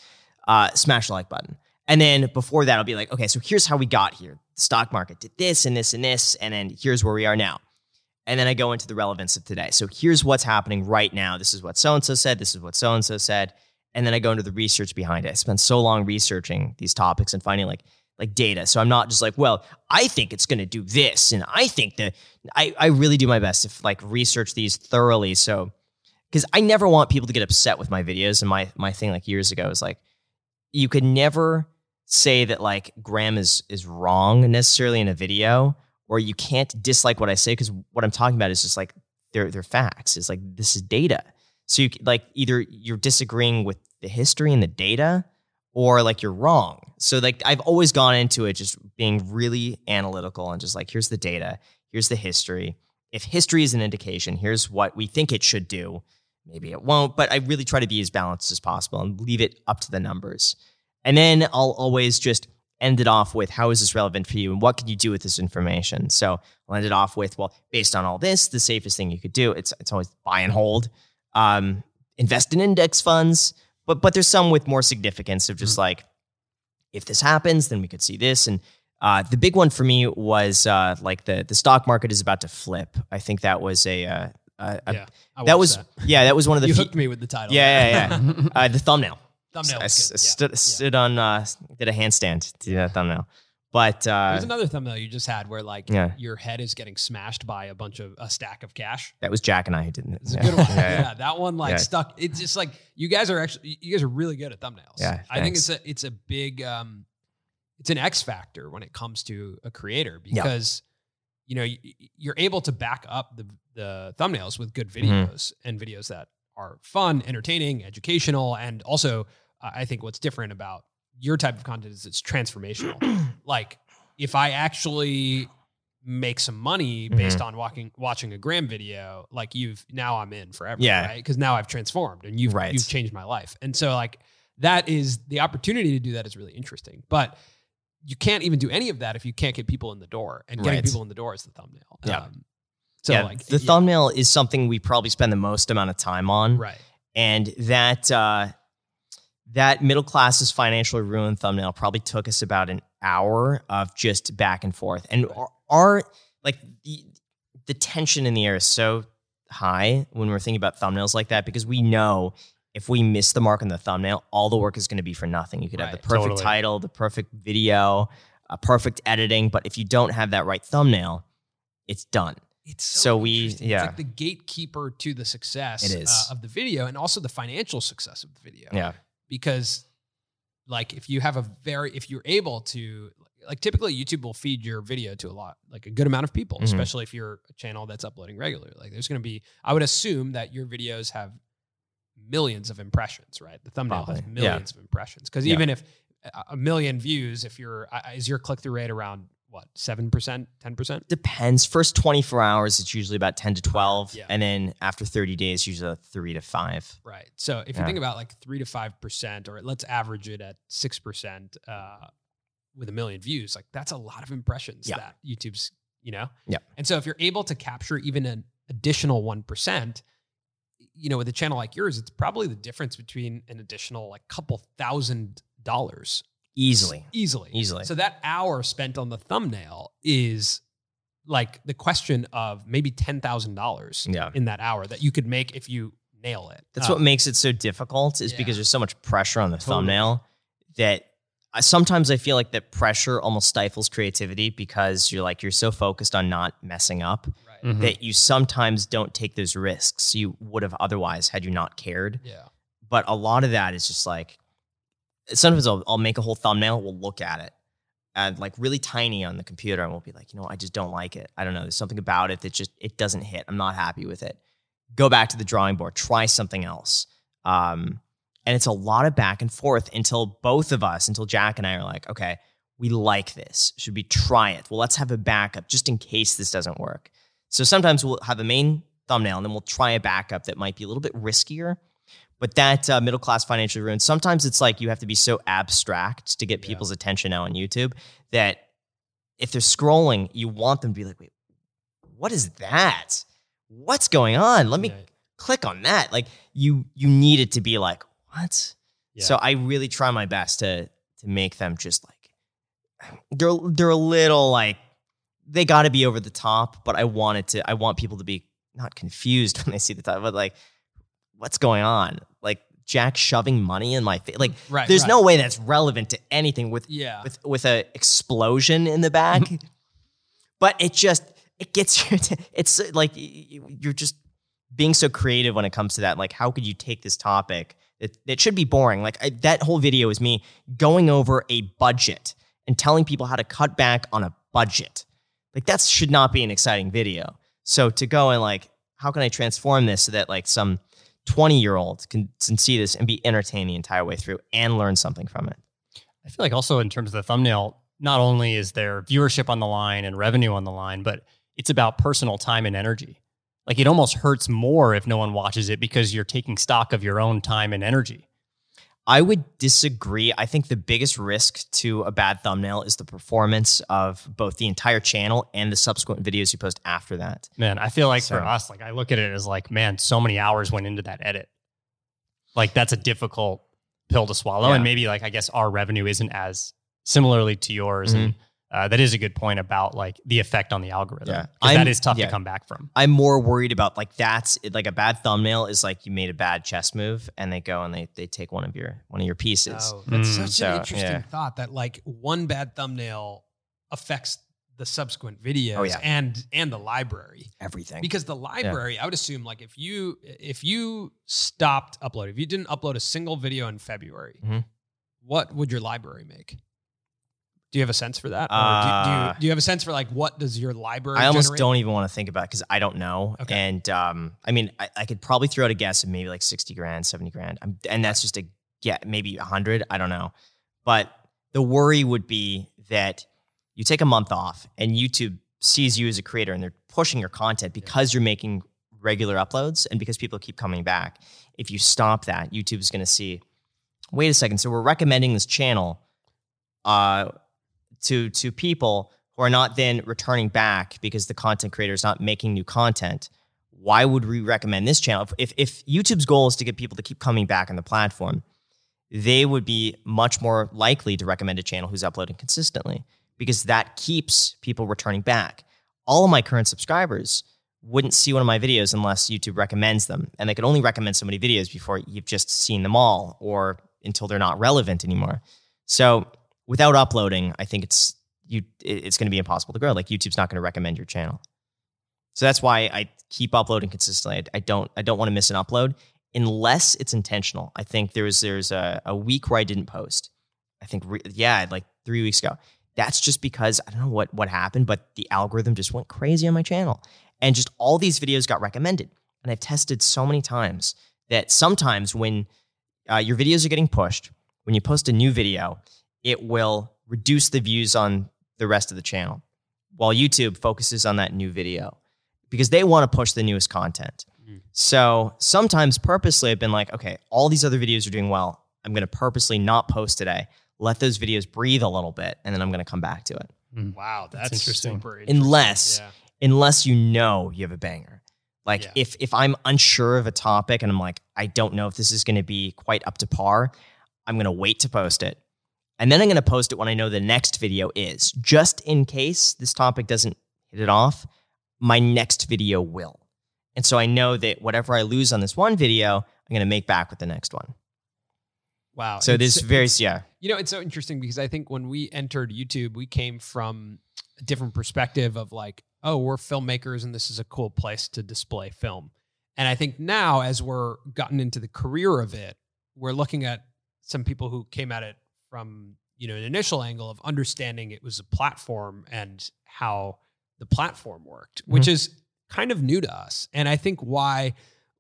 Uh, smash the like button. And then before that, I'll be like, okay, so here's how we got here. The stock market did this and this and this, and then here's where we are now. And then I go into the relevance of today. So here's what's happening right now. This is what so and so said. This is what so and so said. And then I go into the research behind it. I spent so long researching these topics and finding like like data. So I'm not just like, well, I think it's going to do this, and I think that I I really do my best to like research these thoroughly. So because I never want people to get upset with my videos. And my my thing like years ago is like, you could never say that like Graham is is wrong necessarily in a video, or you can't dislike what I say because what I'm talking about is just like they're they're facts. It's like this is data. So you like either you're disagreeing with the history and the data, or like you're wrong. So like I've always gone into it just being really analytical and just like here's the data, here's the history. If history is an indication, here's what we think it should do. Maybe it won't, but I really try to be as balanced as possible and leave it up to the numbers. And then I'll always just end it off with how is this relevant for you and what can you do with this information? So I'll end it off with, well, based on all this, the safest thing you could do, it's it's always buy and hold. Um, invest in index funds, but but there's some with more significance of just like if this happens, then we could see this. And uh, the big one for me was uh, like the the stock market is about to flip. I think that was a, uh, a yeah, I that was yeah that was one of the you few- hooked me with the title. yeah yeah yeah uh, the thumbnail. Thumbnail. I s- stood, Yeah. stood on uh, did a handstand to do that thumbnail, but uh, There's another thumbnail you just had where like Yeah. your head is getting smashed by a bunch of a stack of cash. that was Jack and I who did it. It's a Yeah. good one. Yeah, Yeah, that one like stuck. It's just like you guys are actually you guys are really good at thumbnails. Yeah, I think it's a it's a big um it's an X factor when it comes to a creator because you know you're able to back up the the thumbnails with good Mm-hmm. videos and videos that are fun, entertaining, educational, and also I think what's different about your type of content is it's transformational. like if I actually make some money based on walking watching a Graham video, like you've now I'm in forever, Yeah. right? Because now I've transformed and you've Right. you've changed my life, and so like that is the opportunity to do that is really interesting, but. You can't even do any of that if you can't get people in the door, and getting Right. people in the door is the thumbnail. Yeah. Um, so yeah, like the yeah, thumbnail is something we probably spend the most amount of time on. right? and that uh, that middle class's financially ruined thumbnail probably took us about an hour of just back and forth and our, our like the, the tension in the air is so high when we're thinking about thumbnails like that because we know if we miss the mark on the thumbnail all the work is going to be for nothing you could have the perfect Totally. title the perfect video uh, perfect editing but if you don't have that right thumbnail it's done It's So we- interesting. yeah. it's like the gatekeeper to the success It is. Uh, of the video and also the financial success of the video. yeah because like if you have a very if you're able to like typically YouTube will feed your video to a lot like a good amount of people, Mhm. especially if you're a channel that's uploading regularly. Like there's going to be I would assume that your videos have millions of impressions, right? The thumbnail has Probably, yeah. millions of impressions because Yeah. even if a- million views, if you're is your click through rate around what seven percent, ten percent? depends. First 24 hours, it's usually about 10 to 12. Yeah. And then after 30 days, usually a three to five. Right. So if you think about like three to five percent, or let's average it at six percent uh, with a million views, like that's a lot of impressions Yeah. that YouTube's, you know? Yeah. And so if you're able to capture even an additional one percent, you know, with a channel like yours, it's probably the difference between an additional like couple thousand dollars Easily. easily. Easily. So that hour spent on the thumbnail is like the question of maybe ten thousand dollars Yeah. in that hour that you could make if you nail it. That's Um, what makes it so difficult is yeah. because there's so much pressure on the Totally. thumbnail that I, sometimes I feel like that pressure almost stifles creativity because you're like, you're so focused on not messing up right. Mhm. that you sometimes don't take those risks you would have otherwise had you not cared. Yeah. but a lot of that is just like sometimes I'll, I'll make a whole thumbnail we'll look at it and like really tiny on the computer and we'll be like you know i just don't like it. I don't know. There's something about it that just it doesn't hit. I'm not happy with it. Go back to the drawing board try something else um, and it's a lot of back and forth until both of us until jack and i are like okay we like this. Should we try it? Well let's have a backup just in case this doesn't work. So sometimes we'll have a main thumbnail and then we'll try a backup that might be a little bit riskier but that uh, middle class financially ruined, sometimes it's like you have to be so abstract to get Yeah. people's attention now on YouTube that if they're scrolling, you want them to be like, wait, what is that? What's going on? Let me Right. click on that. Like you you need it to be like, what? Yeah. So I really try my best to to make them just like they're they're a little like they got to be over the top, but I want it to I want people to be not confused when they see the top, but like what's going on? Like Jack shoving money in my face. Like mm, Right. there's right. no way that's relevant to anything with Yeah. with with a explosion in the back. but it just it gets you. To, it's like you're just being so creative when it comes to that. Like, how could you take this topic? It, it should be boring. Like I, that whole video is me going over a budget and telling people how to cut back on a budget. Like that should not be an exciting video. So to go and like, how can I transform this so that like some 20 year old can, can see this and be entertained the entire way through and learn something from it? I feel like also in terms of the thumbnail, not only is there viewership on the line and revenue on the line, but it's about personal time and energy. Like it almost hurts more if no one watches it because you're taking stock of your own time and energy. I would disagree. I think the biggest risk to a bad thumbnail is the performance of both the entire channel and the subsequent videos you post after that. Man, I feel like So- for us, like I look at it as like, man, so many hours went into that edit. Like that's a difficult pill to swallow. Yeah. And maybe like I guess our revenue isn't as similarly to yours. And mm-hmm. Uh, that is a good point about like the effect on the algorithm. Yeah. That is tough yeah. to come back from. I'm more worried about like that's like a bad thumbnail is like you made a bad chess move and they go and they they take one of your one of your pieces. Oh, that's Mm. such So, an interesting yeah. thought that like one bad thumbnail affects the subsequent videos Oh, yeah. and and the library Everything. because the library i would assume like if you if you stopped uploading if you didn't upload a single video in february Mhm. what would your library make do you have a sense for that or do, do, Uh, you, do you have a sense for like what does your library I almost generate? don't even want to think about it because I don't know. Okay. And um, I mean, I, I could probably throw out a guess of maybe like 60 grand, 70 grand. I'm, and that's just a get, maybe 100. I don't know. But the worry would be that you take a month off and YouTube sees you as a creator and they're pushing your content because you're making regular uploads and because people keep coming back. If you stop that, YouTube is going to see, wait a second. So we're recommending this channel uh, to to people who are not then returning back because the content creator is not making new content. Why would we recommend this channel? If if YouTube's goal is to get people to keep coming back on the platform, they would be much more likely to recommend a channel who's uploading consistently because that keeps people returning back. All of my current subscribers wouldn't see one of my videos unless YouTube recommends them. And they can only recommend so many videos before you've just seen them all or until they're not relevant anymore. So without uploading, I think it's you it's going to be impossible to grow. Like YouTube's not going to recommend your channel. So that's why I keep uploading consistently. I, I don't I don't want to miss an upload unless it's intentional. I think there was there's a, a week where I didn't post. I think re- yeah, like 3 weeks ago. That's just because I don't know what what happened, but the algorithm just went crazy on my channel. And just all these videos got recommended. And I've tested so many times that sometimes when uh, your videos are getting pushed, when you post a new video, it will reduce the views on the rest of the channel while YouTube focuses on that new video because they want to push the newest content. Mm. So sometimes purposely, I've been like, okay, all these other videos are doing well. I'm going to purposely not post today. Let those videos breathe a little bit, and then I'm going to come back to it. Mm. Wow, that's, that's interesting. interesting. Unless yeah unless you know you have a banger. Like yeah. if if I'm unsure of a topic and I'm like, I don't know if this is going to be quite up to par, I'm going to wait to post it. And then I'm going to post it when I know the next video is, just in case this topic doesn't hit it off, my next video will. And so I know that whatever I lose on this one video, I'm going to make back with the next one. Wow. So this very, yeah. You know, it's so interesting because I think when we entered YouTube, we came from a different perspective of like, oh, we're filmmakers and this is a cool place to display film. And I think now, as we're gotten into the career of it, we're looking at some people who came at it from you know an initial angle of understanding it was a platform and how the platform worked, mm-hmm. which is kind of new to us. And I think why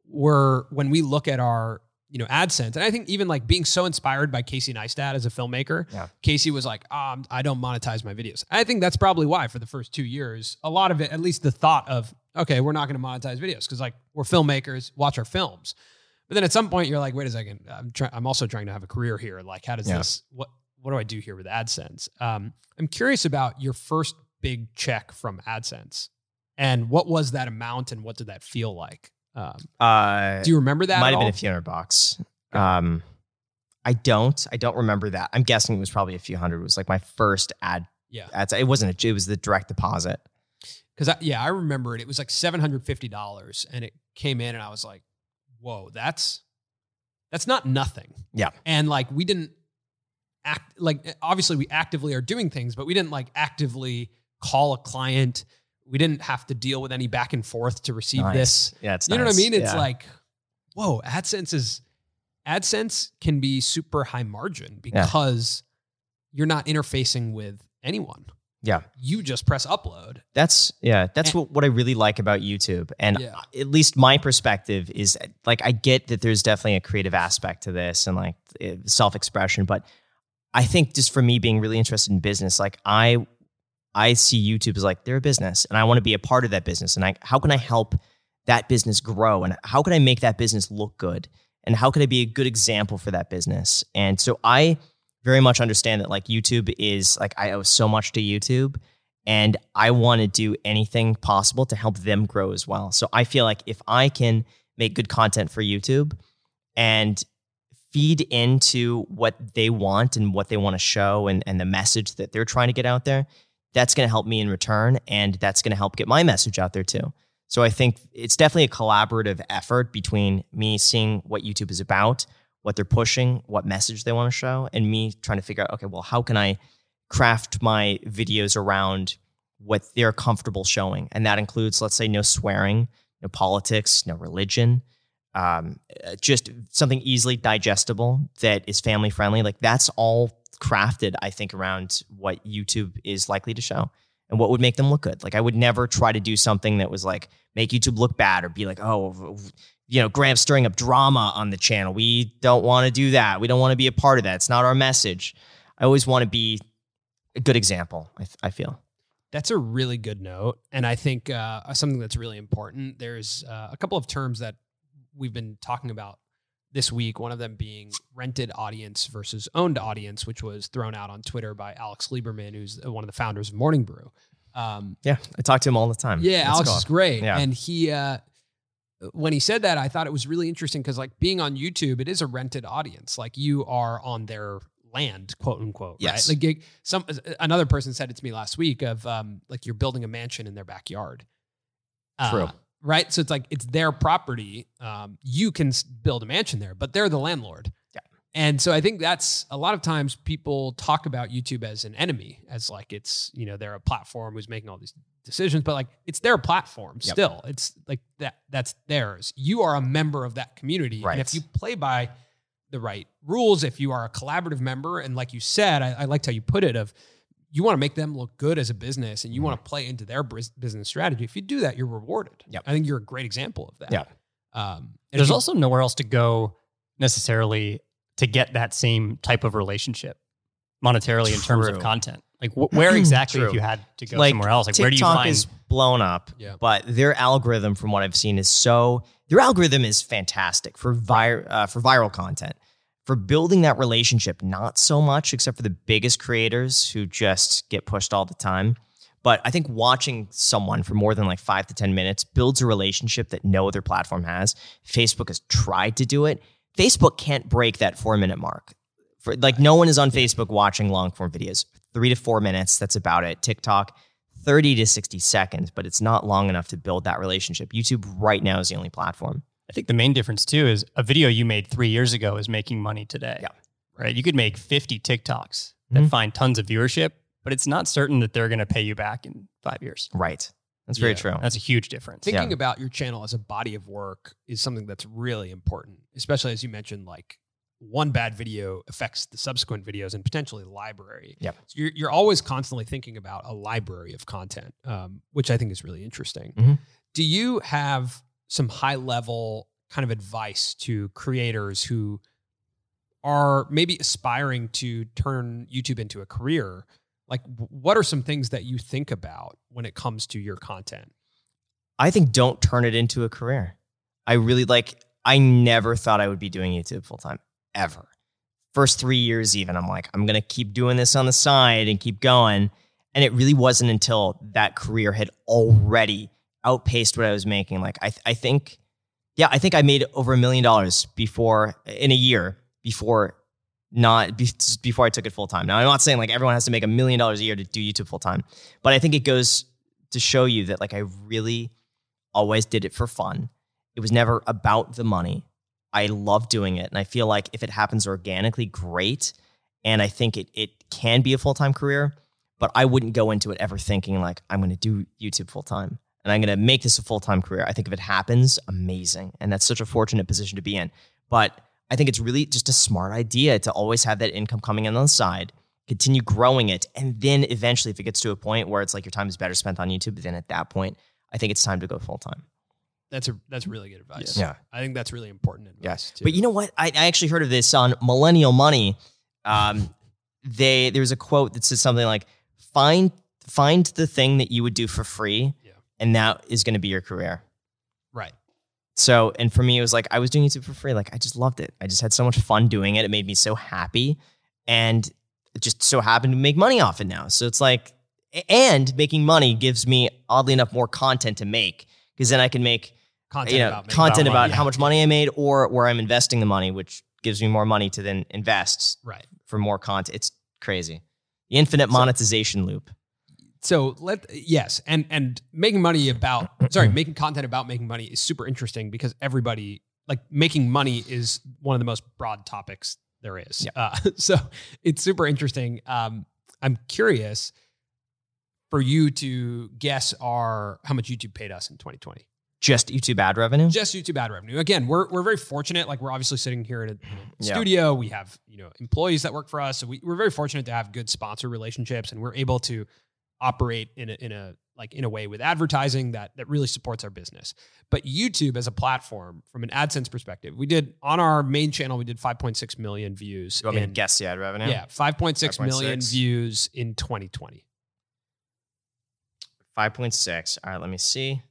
we're when we look at our you know, AdSense. And I think even like being so inspired by Casey Neistat as a filmmaker, yeah. Casey was like, um, I don't monetize my videos. I think that's probably why for the first two years, a lot of it, at least the thought of, okay, we're not going to monetize videos because like we're filmmakers, watch our films. But then at some point you're like, wait a second, I'm trying, I'm also trying to have a career here. Like, how does yeah. this, what, what do I do here with AdSense? Um, I'm curious about your first big check from AdSense and what was that amount and what did that feel like? Um, uh, do you remember that? Might have been a few hundred bucks. Um, I don't. I don't remember that. I'm guessing it was probably a few hundred. It was like my first ad. Yeah. Ads. It wasn't. A, it was the direct deposit. Because yeah, I remember it. It was like seven hundred fifty dollars, and it came in, and I was like, "Whoa, that's that's not nothing." Yeah. And like we didn't act like obviously we actively are doing things, but we didn't like actively call a client we didn't have to deal with any back and forth to receive nice. this. Yeah, it's you nice. know what I mean. It's yeah. like, whoa, AdSense is AdSense can be super high margin because yeah. you're not interfacing with anyone. Yeah, you just press upload. That's yeah. That's and, what what I really like about YouTube, and yeah. at least my perspective is like I get that there's definitely a creative aspect to this and like eh, self expression, but I think just for me being really interested in business, like I I see YouTube as like they're a business and I want to be a part of that business. And I, how can I help that business grow? And how can I make that business look good? And how can I be a good example for that business? And so I very much understand that like YouTube is like I owe so much to YouTube and I want to do anything possible to help them grow as well. So I feel like if I can make good content for YouTube and feed into what they want and what they want to show and, and the message that they're trying to get out there, that's going to help me in return and that's going to help get my message out there too. So I think it's definitely a collaborative effort between me seeing what YouTube is about, what they're pushing, what message they want to show, and me trying to figure out, okay, well, how can I craft my videos around what they're comfortable showing? And that includes, let's say, no swearing, no politics, no religion, um, just something easily digestible that is family friendly. Like that's all crafted, I think, around what YouTube is likely to show and what would make them look good. Like I would never try to do something that was like make YouTube look bad or be like, oh, you know, Graham stirring up drama on the channel. We don't want to do that. We don't want to be a part of that. It's not our message. I always want to be a good example, I, th- I feel. That's a really good note. And I think uh, something that's really important. There's uh, a couple of terms that we've been talking about this week, one of them being rented audience versus owned audience, which was thrown out on Twitter by Alex Lieberman, who's uh, one of the founders of Morning Brew. Um, yeah, I talk to him all the time. Yeah, Let's Alex is great. Yeah. And he, uh, when he said that, I thought it was really interesting because, like, being on YouTube, it is a rented audience. Like, you are on their land, quote unquote. Yes. Right? Like, some uh, another person said it to me last week of um, like you're building a mansion in their backyard. Uh, True. Uh, right. So it's like it's their property. Um, you can build a mansion there, but they're the landlord. Yeah. And so I think that's a lot of times people talk about YouTube as an enemy, as like it's, you know, they're a platform who's making all these decisions, but like it's their platform yep. still. It's like that that's theirs. You are a member of that community. Right. And if you play by the right rules, if you are a collaborative member, and like you said, I, I liked how you put it of you want to make them look good as a business and you mm-hmm. want to play into their business strategy. If you do that, you're rewarded. Yep. I think you're a great example of that. Yeah. Um, There's you, also nowhere else to go necessarily to get that same type of relationship monetarily True. in terms of content? Like wh- where exactly if you had to go like, somewhere else? Like TikTok where do you find is blown up? Yeah. But their algorithm, from what I've seen, is so their algorithm is fantastic for vir- uh, for viral content. For building that relationship, not so much, except for the biggest creators who just get pushed all the time. But I think watching someone for more than like five to 10 minutes builds a relationship that no other platform has. Facebook has tried to do it Facebook can't break that four minute mark. For, like no one is on Facebook watching long form videos. Three to four minutes, that's about it. TikTok, 30 to 60 seconds, but it's not long enough to build that relationship. YouTube right now is the only platform. I think the main difference too is a video you made three years ago is making money today. Yeah. Right. You could make 50 TikToks that mm-hmm. find tons of viewership, but it's not certain that they're going to pay you back in five years. Right. That's very yeah, true. That's a huge difference. Thinking yeah. about your channel as a body of work is something that's really important, especially as you mentioned, like one bad video affects the subsequent videos and potentially the library. Yeah, so you're, you're always constantly thinking about a library of content, um, which I think is really interesting. Mm-hmm. Do you have some high level kind of advice to creators who are maybe aspiring to turn YouTube into a career? like what are some things that you think about when it comes to your content? I think don't turn it into a career. I really like i never thought i would be doing youtube full time ever. First three years even i'm like i'm gonna keep doing this on the side and keep going. And it really wasn't until that career had already outpaced what i was making. Like i, th- I think yeah i think i made over a million dollars before in a year before not be, before I took it full time. Now I'm not saying like everyone has to make a million dollars a year to do YouTube full time, but I think it goes to show you that like I really always did it for fun. It was never about the money. I love doing it, and I feel like if it happens organically, great. And I think it it can be a full time career, but I wouldn't go into it ever thinking like I'm going to do YouTube full time and I'm going to make this a full time career. I think if it happens, amazing, and that's such a fortunate position to be in. But I think it's really just a smart idea to always have that income coming in on the side, continue growing it. And then eventually, if it gets to a point where it's like your time is better spent on YouTube, then at that point, I think it's time to go full time. That's a that's really good advice. Yeah, I think that's really important advice. Yes, too. but you know what? I, I actually heard of this on Millennial Money. Um, they there's a quote that says something like find find the thing that you would do for free, yeah. and that is going to be your career. So, and for me, it was like I was doing YouTube for free. Like I just loved it. I just had so much fun doing it. It made me so happy, and it just so happened to make money off it now. So it's like, and making money gives me oddly enough more content to make because then I can make content you know, about content about, about how much money I made or where I'm investing the money, which gives me more money to then invest right. for more content. It's crazy. The infinite monetization so, loop. So let yes, and and making money about sorry, making content about making money is super interesting because everybody like making money is one of the most broad topics there is. Yeah. Uh, so it's super interesting. Um, I'm curious for you to guess our how much YouTube paid us in 2020. Just YouTube ad revenue. Just YouTube ad revenue. Again, we're we're very fortunate. Like we're obviously sitting here in a yeah. studio. We have you know employees that work for us. So we, we're very fortunate to have good sponsor relationships, and we're able to operate in a, in a like in a way with advertising that that really supports our business. But YouTube as a platform, from an AdSense perspective, we did on our main channel we did 5.6 million views. You want in, me to guess the ad revenue? Yeah, 5.6 million 6. views in 2020. 5.6. All right, let me see.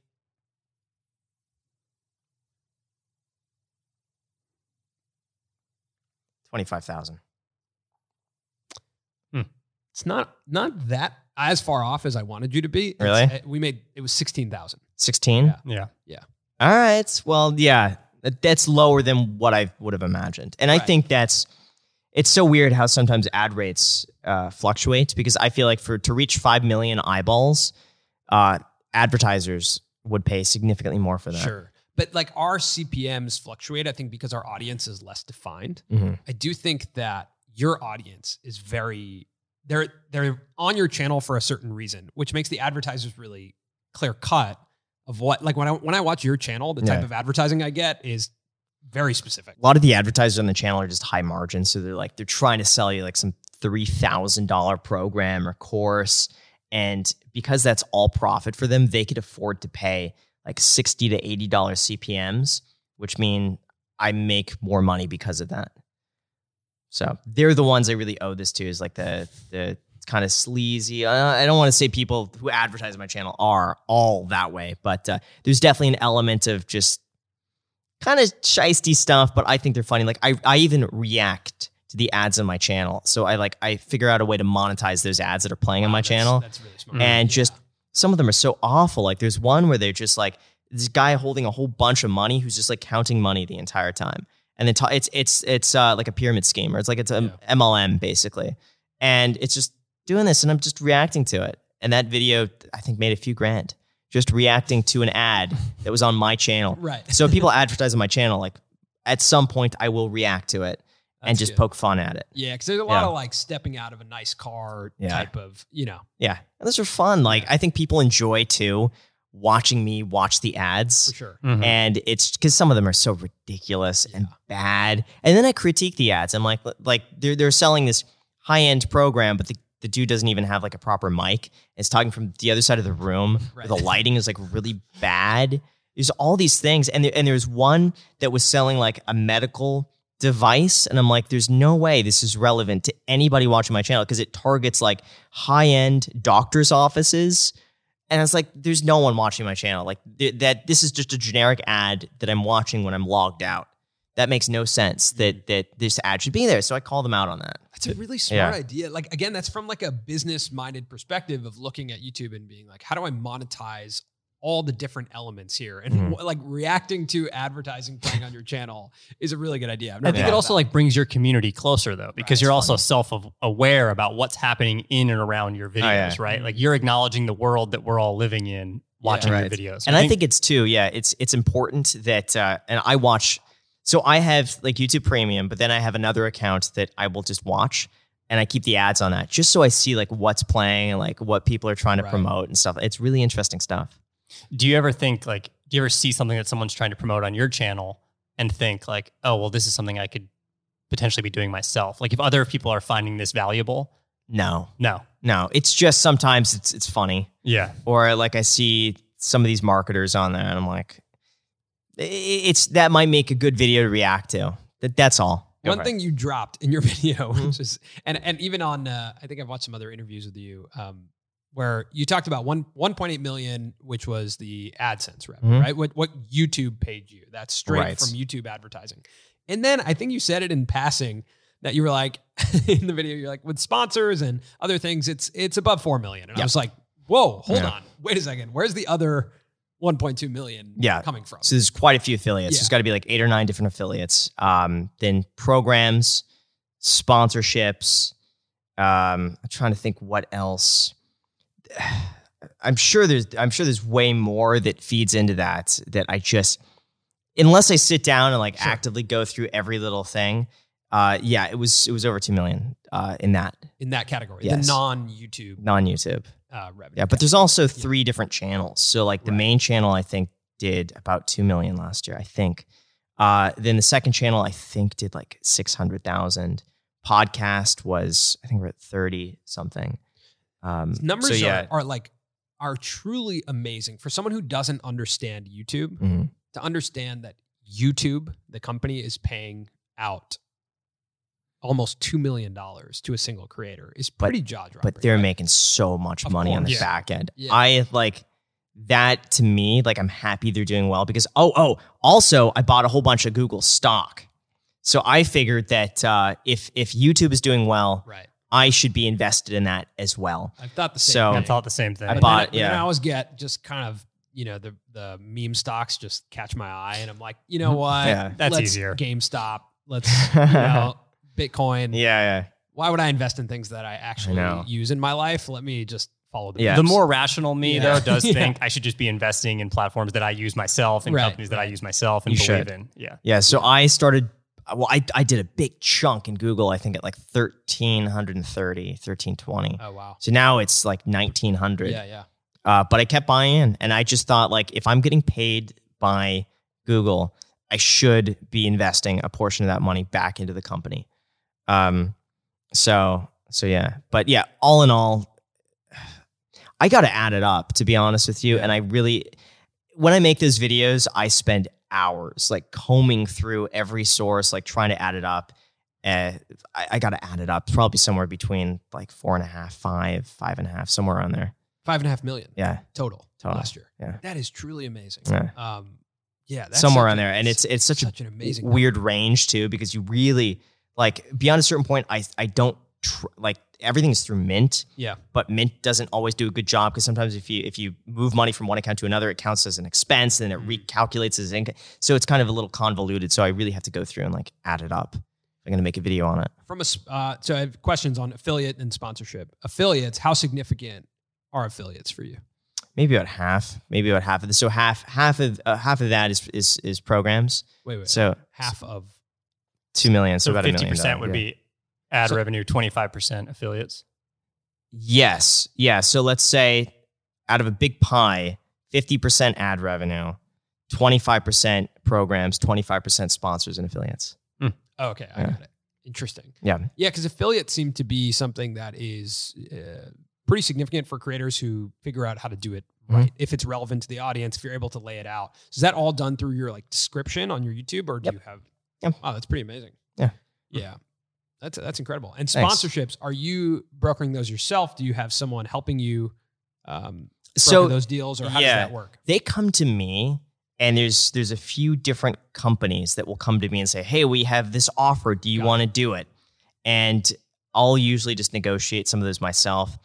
Twenty-five thousand. Hmm. It's not not that as far off as I wanted you to be. Really? uh, we made it was sixteen thousand. Sixteen. Yeah. Yeah. All right. Well, yeah, that's lower than what I would have imagined, and I think that's. It's so weird how sometimes ad rates uh, fluctuate because I feel like for to reach five million eyeballs, uh, advertisers would pay significantly more for that. Sure. But like our CPMs fluctuate, I think, because our audience is less defined. Mhm. I do think that your audience is very they're they're on your channel for a certain reason, which makes the advertisers really clear cut of what like when I when I watch your channel, the type Yeah. of advertising I get is very specific. A lot of the advertisers on the channel are just high margin, so they're like they're trying to sell you like some three thousand dollar program or course, and because that's all profit for them, they could afford to pay like sixty to eighty dollars CPMS, which mean I make more money because of that. So they're the ones I really owe this to. Is like the the kind of sleazy. Uh, I don't want to say people who advertise my channel are all that way, but uh, there's definitely an element of just kind of shisty stuff. But I think they're funny. Like I I even react to the ads on my channel, so I like I figure out a way to monetize those ads that are playing on my that's- channel That's really smart. and Yeah. just some of them are so awful. Like there's one where they're just like this guy holding a whole bunch of money who's just like counting money the entire time, and then it's it's it's uh, like a pyramid scheme or it's like it's a MLM basically, and it's just doing this, and I'm just reacting to it. And that video I think made a few grand just reacting to an ad that was on my channel. right. So people advertise on my channel, like at some point I will react to it and just good. poke fun at it. Yeah, because there's a lot Yeah. of like stepping out of a nice car Yeah. type of, you know, Yeah, and those are fun. Like I think people enjoy too watching me watch the ads. for sure. Mhm. and it's because some of them are so ridiculous and bad. And then I critique the ads. I'm like, like they're they're selling this high end program, but the, the dude doesn't even have like a proper mic. It's talking from the other side of the room. Right. The lighting is like really bad. There's all these things, and there, and there's one that was selling like a medical device, and I'm like, there's no way this is relevant to anybody watching my channel because it targets like high end doctors' offices. And it's like, there's no one watching my channel. Like th- that, this is just a generic ad that I'm watching when I'm logged out. That makes no sense. That mm. that this ad should be there. So I call them out on that. That's a really smart Yeah. idea. Like again, that's from like a business minded perspective of looking at YouTube and being like, how do I monetize all the different elements here? And Mhm. like reacting to advertising playing on your channel is a really good idea. I think it also about like brings your community closer though, because it's you're also self aware about what's happening in and around your videos, yeah. right? Like you're acknowledging the world that we're all living in, watching Right. your videos. And I think it's too, yeah, it's it's important that uh, and I watch so I have like YouTube Premium, but then I have another account that I will just watch and I keep the ads on that just so I see like what's playing and like what people are trying to Right. promote and stuff. It's really interesting stuff. Do you ever think like, do you ever see something that someone's trying to promote on your channel and think like, oh, well, this is something I could potentially be doing myself? Like if other people are finding this valuable, No. no. No, it's just sometimes it's it's funny. Yeah. or like I see some of these marketers on there, and I'm like, it's that might make a good video to react to. That that's all. Go One for it. thing you dropped in your video, which is, and and even on, uh, I think I've watched some other interviews with you, um, where you talked about one 1.8 million, which was the AdSense revenue, Mhm. right? What what YouTube paid you? That's straight Right. from YouTube advertising. And then I think you said it in passing that you were like in the video, you're like with sponsors and other things, it's it's above four million. And I was like, whoa, hold Yeah. on, wait a second, where's the other 1.2 million Yeah. coming from? So there's quite a few affiliates. Yeah. There's got to be like eight or nine different affiliates. Um, then programs, sponsorships. Um, I'm trying to think what else. I'm sure there's I'm sure there's way more that feeds into that that I just unless I sit down and like Sure. actively go through every little thing. Uh, yeah, it was it was over two million uh, in that in that category, Yes. the non YouTube non YouTube. uh, revenue. Yeah, but there's also three different channels. So like the Right. main channel I think did about 2 million last year, I think. Uh then the second channel I think did like 600,000. Podcast was I think we're at 30 something. Um numbers so yeah. are, are like are truly amazing for someone who doesn't understand YouTube Mhm. to understand that YouTube, the company, is paying out almost two million dollars to a single creator is pretty jaw dropping. But they're right? making so much Of money on the. Yeah. back end. Yeah. I like that to me, like I'm happy they're doing well because oh, oh, also I bought a whole bunch of Google stock. So I figured that uh, if if YouTube is doing well, right. I should be invested in that as well. I thought the same. So- I thing. thought the same thing. I But bought- then, but then yeah. I always get just kind of you know the the meme stocks just catch my eye, and I'm like, you know what? Mm-hmm. Yeah. That's Let's easier. GameStop. Let's you know Bitcoin. Yeah, yeah. Why would I invest in things that I actually know. use in my life? Let me just follow the. Yeah. the more rational me Yeah. though does Yeah. think I should just be investing in platforms that I use myself and Right, companies that I use myself and You believe should. in. Yeah. Yeah. So I started, well, I, I did a big chunk in Google, I think at like 1330, 1320. Oh wow. So now it's like 1900. Yeah, yeah. Uh, but I kept buying in. And I just thought, like, if I'm getting paid by Google, I should be investing a portion of that money back into the company. Um, so, so yeah. But yeah, all in all, I got to add it up, to be honest with you. And I really, when I make those videos, I spend hours like combing through every source, like trying to add it up. Uh, I, I got to add it up. Probably somewhere between like four and a half, five, five and a half, somewhere around there. Five and a half million Yeah. total, Total. last year. Yeah. That is truly amazing. Yeah. Um, yeah, that's somewhere on there. And it's it's such, such a an amazing weird range too, because you really like beyond a certain point. I I don't tr- like everything's through Mint, Yeah, but Mint doesn't always do a good job because sometimes if you if you move money from one account to another, it counts as an expense and it Mm. recalculates as income. So it's kind of a little convoluted. So I really have to go through and like add it up. I'm gonna make a video on it. from a s- uh, so I have questions on affiliate and sponsorship. Affiliates, how significant are affiliates for you? Maybe about half. Maybe about half of this. So half half of uh, half of that is is is programs. Wait, wait, So half of two million. So, So about a fifty million. percent dollars, would yeah. be ad So- revenue, twenty five percent affiliates. Yes. Yeah. So let's say out of a big pie, 50% ad revenue, 25% programs, 25% sponsors and affiliates. oh, okay, I Yeah. got it. Interesting. Yeah. Yeah, because affiliates seem to be something that is uh, pretty significant for creators who figure out how to do it Mhm. right. If it's relevant to the audience, if you're able to lay it out, is that all done through your like description on your YouTube, or do Yep. you have? Yep. Wow, that's pretty amazing. Yeah. yeah, that's that's incredible. And Thanks. sponsorships, are you brokering those yourself? Do you have someone helping you um, broker So those deals, or how yeah. does that work? they come to me and there's there's a few different companies that will come to me and say, "Hey, we have this offer. Do you want to do it?" And I'll usually just negotiate some of those myself.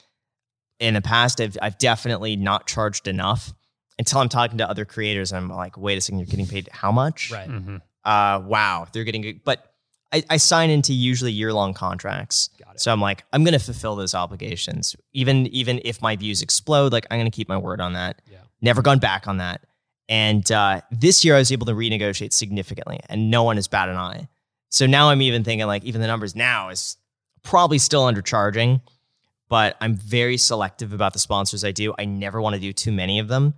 In the past, I've I've definitely not charged enough until I'm talking to other creators and I'm like, "Wait a second, you're getting paid how much?" Right. Mm-hmm. uh, wow, they're getting. But I, I sign into usually year long contracts. Got it. So I'm like, I'm going to fulfill those obligations. Even, even if my views explode, like I'm going to keep my word on that. Yeah. Never gone back on that. And uh, this year I was able to renegotiate significantly and no one has bat an eye. So now I'm even thinking like, even the numbers now is probably still undercharging, but I'm very selective about the sponsors I do. I never want to do too many of them.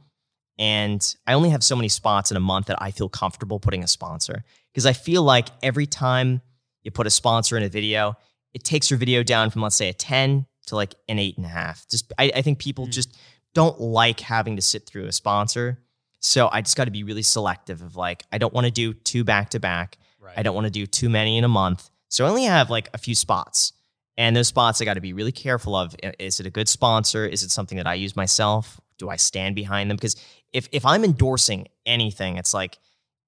And I only have so many spots in a month that I feel comfortable putting a sponsor because I feel like every time you put a sponsor in a video, it takes your video down from, let's say, a 10 to like an eight and a half. Just, I, I think people Hmm. just don't like having to sit through a sponsor. So I just got to be really selective of like, I don't want to do two back to back. I don't want to do too many in a month. So I only have like a few spots. And those spots I got to be really careful of. Is it a good sponsor? Is it something that I use myself? Do I stand behind them? Because if if I'm endorsing anything, it's like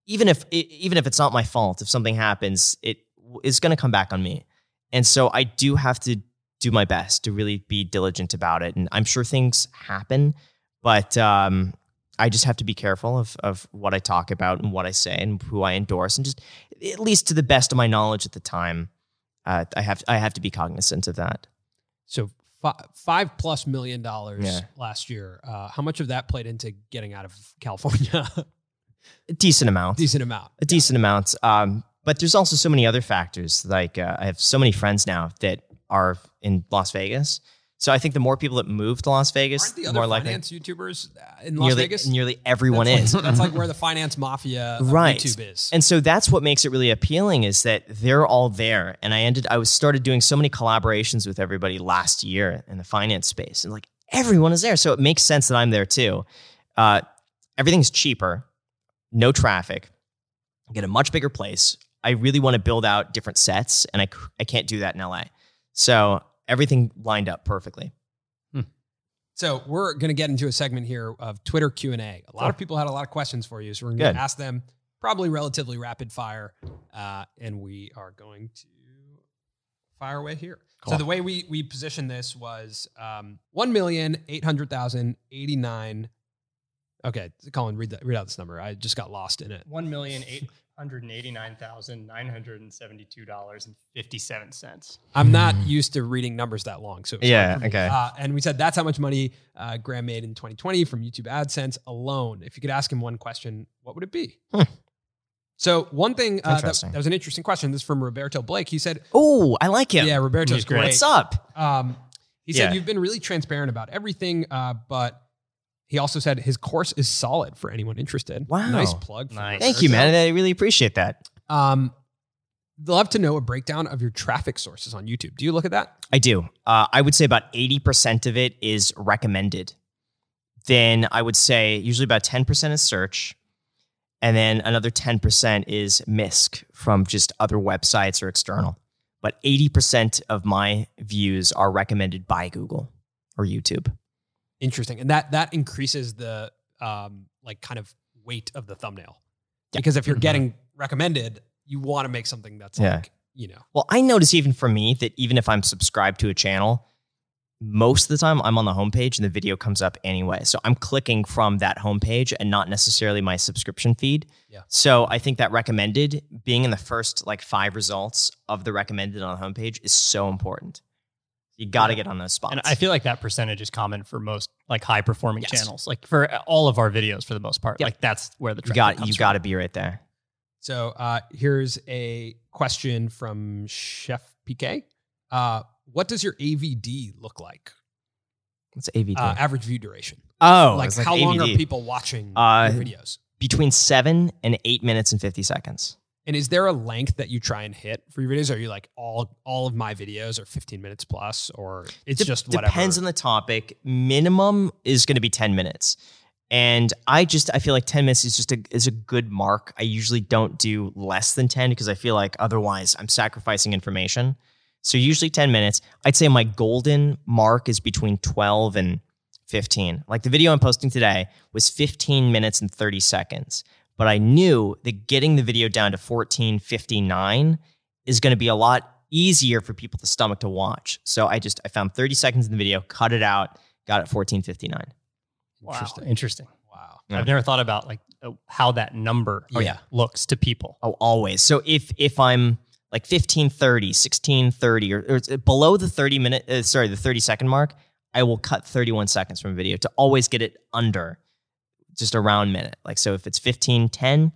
even if even if it's not my fault, if something happens, it is going to come back on me. And so I do have to do my best to really be diligent about it. And I'm sure things happen, but um, I just have to be careful of of what I talk about and what I say and who I endorse, and just at least to the best of my knowledge at the time, uh, I have I have to be cognizant of that. So fi- five plus million dollars Yeah. last year. Uh, how much of that played into getting out of California? A decent amount, Decent amount. a decent amount. Um, but there's also so many other factors. Like uh, I have so many friends now that are in Las Vegas. So I think the more people that move to Las Vegas, the more likely YouTubers uh, in Las nearly, Vegas? nearly everyone that's is. Like, that's like where the finance mafia Right. YouTube is. And so that's what makes it really appealing is that they're all there. And I ended, I was started doing so many collaborations with everybody last year in the finance space, and like everyone is there. So it makes sense that I'm there too. Uh, everything's cheaper, no traffic, get a much bigger place. I really want to build out different sets, and I I can't do that in LA. So everything lined up perfectly. Hmm. So we're going to get into a segment here of Twitter Q and A. A lot of people had a lot of questions for you, so we're going to ask them probably relatively rapid fire, uh, and we are going to fire away here. Cool. So the way we we positioned this was um, one million eight hundred thousand eighty nine. Okay, Colin, read that. Read out this number. I just got lost in it. One million eight hundred eighty nine thousand nine hundred and seventy two dollars and fifty seven cents. I'm not used to reading numbers that long, so yeah, okay. Uh, and we said that's how much money uh, Graham made in 2020 from YouTube AdSense alone. If you could ask him one question, what would it be? Hmm. So one thing uh, that, that, was an interesting question. This is from Roberto Blake. He said, "Oh, I like him. Yeah, Roberto's great. What's up?" Um, he said, "You've been really transparent about everything, uh, but." He also said his course is solid for anyone interested. Wow. Nice plug. Nice. Thank you, man. I really appreciate that. Um, love to know a breakdown of your traffic sources on YouTube. Do you look at that? I do. Uh, I would say about 80% of it is recommended. Then I would say usually about 10% is search, and then another 10% is MISC from just other websites or external. But 80% of my views are recommended by Google or YouTube. Interesting. And that that increases the um like kind of weight of the thumbnail. Yeah. Because if you're mm-hmm. getting recommended, you want to make something that's yeah. like, you know. Well, I notice even for me that even if I'm subscribed to a channel, most of the time I'm on the homepage and the video comes up anyway. So I'm clicking from that homepage and not necessarily my subscription feed. Yeah. So I think that recommended being in the first like five results of the recommended on the homepage is so important. You got to get on those spots. And I feel like that percentage is common for most like high performing yes. channels, like for all of our videos for the most part. Yep. Like that's where the you got you got to be right there. So uh, here's a question from Chef PK. Uh, what does your AVD look like? What's AVD? Uh, average view duration. Oh, like, like how AVD. long are people watching uh, videos? Between seven and eight minutes and fifty seconds. And is there a length that you try and hit for your videos? Are you like all all of my videos are 15 minutes plus, or it's De- just whatever? It depends on the topic. Minimum is going to be 10 minutes, and I just I feel like 10 minutes is just a is a good mark. I usually don't do less than 10 because I feel like otherwise I'm sacrificing information. So usually 10 minutes. I'd say my golden mark is between 12 and 15. Like the video I'm posting today was 15 minutes and 30 seconds. But I knew that getting the video down to 1459 is going to be a lot easier for people to stomach to watch. So I just I found 30 seconds in the video, cut it out, got it 1459. Wow. Interesting. Interesting. Wow. Yeah. I've never thought about like uh, how that number oh, yeah. looks to people. Oh, always. So if if I'm like 1530, 1630 or, or below the 30 minute uh, sorry, the 30 second mark, I will cut 31 seconds from a video to always get it under just a round minute. Like, so if it's 15, 10,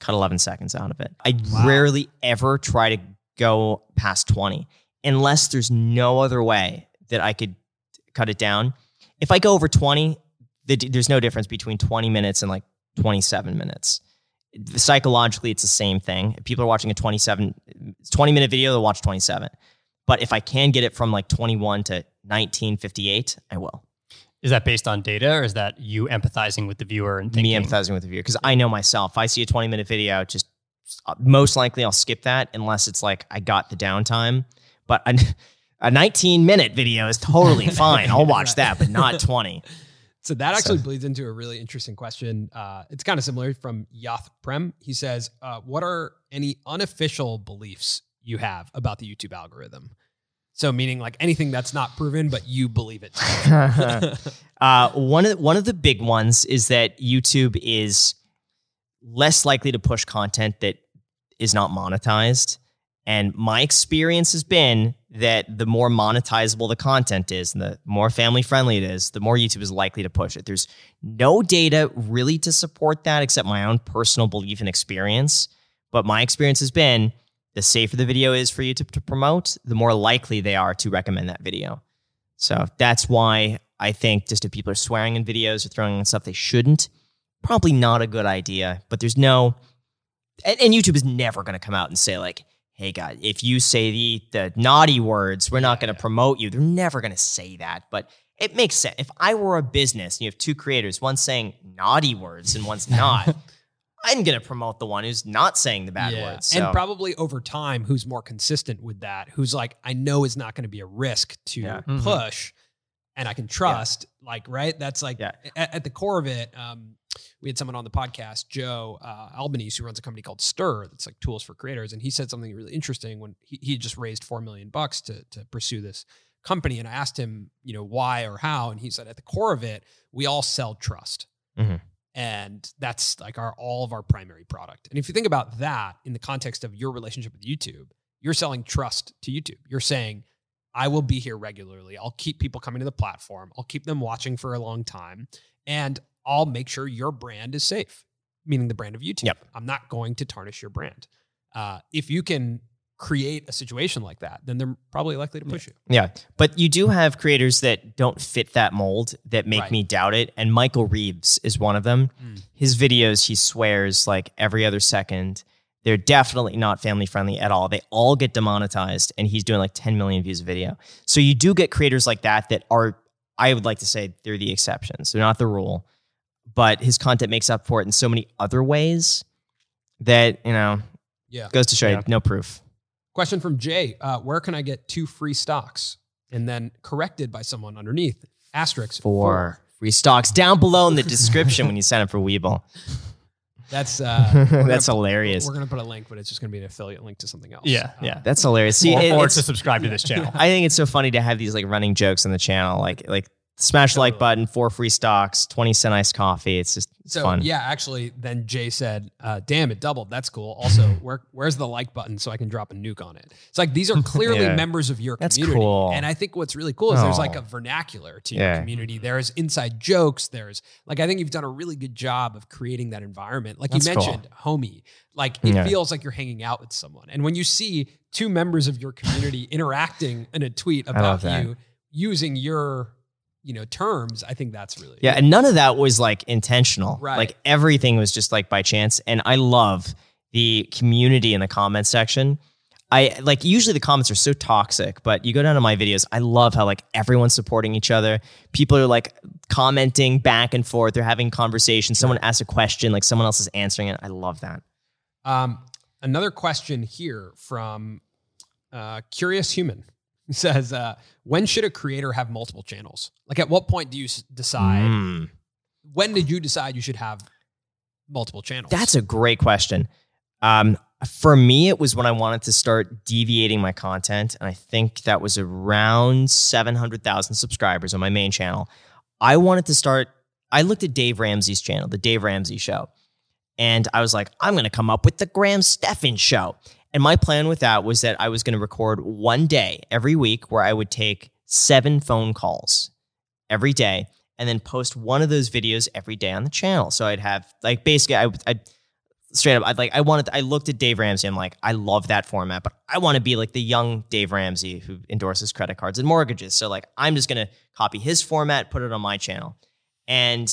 cut 11 seconds out of it. I wow. rarely ever try to go past 20 unless there's no other way that I could cut it down. If I go over 20, there's no difference between 20 minutes and like 27 minutes. Psychologically, it's the same thing. If people are watching a 27, 20 minute video, they'll watch 27. But if I can get it from like 21 to 1958, I will. Is that based on data or is that you empathizing with the viewer and thinking? Me empathizing with the viewer because I know myself. If I see a 20 minute video, just uh, most likely I'll skip that unless it's like I got the downtime. But a, a 19 minute video is totally fine. I'll watch right. that, but not 20. So that actually so. bleeds into a really interesting question. Uh, it's kind of similar from Yath Prem. He says, uh, "What are any unofficial beliefs you have about the YouTube algorithm?" So meaning like anything that's not proven, but you believe it. uh, one of one of the big ones is that YouTube is less likely to push content that is not monetized. And my experience has been that the more monetizable the content is and the more family friendly it is, the more YouTube is likely to push it. There's no data really to support that except my own personal belief and experience. But my experience has been the safer the video is for you to, to promote, the more likely they are to recommend that video. So that's why I think just if people are swearing in videos or throwing in stuff they shouldn't, probably not a good idea. But there's no, and, and YouTube is never going to come out and say like, "Hey guys, if you say the the naughty words, we're not going to promote you." They're never going to say that. But it makes sense. If I were a business and you have two creators, one saying naughty words and one's not. I'm going to promote the one who's not saying the bad Yeah. words. So. And probably over time, who's more consistent with that? Who's like, I know is not going to be a risk to Yeah. Mhm. push, and I can trust. Like, right? That's like Yeah. at, at the core of it. Um, we had someone on the podcast, Joe uh, Albanese, who runs a company called Stir, that's like tools for creators, and he said something really interesting when he, he just raised four million bucks to to pursue this company, and I asked him, you know, why or how, and he said at the core of it, we all sell trust. Mhm. And that's like our all of our primary product. And if you think about that in the context of your relationship with YouTube, you're selling trust to YouTube. You're saying, I will be here regularly. I'll keep people coming to the platform. I'll keep them watching for a long time. And I'll make sure your brand is safe, meaning the brand of YouTube. Yep. I'm not going to tarnish your brand. Uh, if you can create a situation like that, then they're probably likely to push you. Yeah. But you do have creators that don't fit that mold that make Right. me doubt it. And Michael Reeves is one of them. Mm. His videos, he swears like every other second. They're definitely not family friendly at all. They all get demonetized, and he's doing like 10 million views a video. So you do get creators like that that are, I would like to say, they're the exceptions. They're not the rule. But his content makes up for it in so many other ways that, you know, Yeah. goes to show Yeah. you no proof. Question from Jay uh, Where can I get two free stocks? And then corrected by someone underneath, asterisk For free stocks down below in the description when you sign up for Webull. That's uh, we're gonna That's hilarious. We're gonna put a link, but it's just gonna be an affiliate link to something else. Yeah, Uh, yeah. That's hilarious. See, or, it- or to subscribe to this channel. I think it's so funny to have these like running jokes on the channel, like like smash the like button, four free stocks, twenty cent iced coffee. It's just it's So fun. yeah, actually, then Jay said, uh, "Damn, it doubled. That's cool." Also, where where's the like button so I can drop a nuke on it? It's like these are clearly Yeah. members of your That's community, cool. and I think what's really cool is there's like Oh. a vernacular to Yeah. your community. There's inside jokes. There's like I think you've done a really good job of creating that environment. Like That's you cool. mentioned, homie. Like it Yeah. feels like you're hanging out with someone, and when you see two members of your community interacting in a tweet about you using your you know terms, I think that's really Yeah, and none of that was like intentional. Right. Like everything was just like by chance. And I love the community in the comment section. I like usually the comments are so toxic, but you go down to my videos, I love how like everyone's supporting each other. People are like commenting back and forth, they're having conversations. Someone asks a question, like someone else is answering it. I love that. Um, another question here from uh, Curious Human Says, uh, "When should a creator have multiple channels? Like, at what point do you s- decide? Mm. When did you decide you should have multiple channels? That's a great question. Um, for me, it was when I wanted to start deviating my content, and I think that was around seven hundred thousand subscribers on my main channel. I wanted to start. I looked at Dave Ramsey's channel, the Dave Ramsey Show, and I was like, I'm going to come up with the Graham Stephan Show. And my plan with that was that I was going to record one day every week where I would take seven phone calls every day and then post one of those videos every day on the channel. So I'd have like basically I I straight up I'd like I wanted I looked at Dave Ramsey I'm like I love that format but I want to be like the young Dave Ramsey who endorses credit cards and mortgages. So like I'm just going to copy his format, put it on my channel. And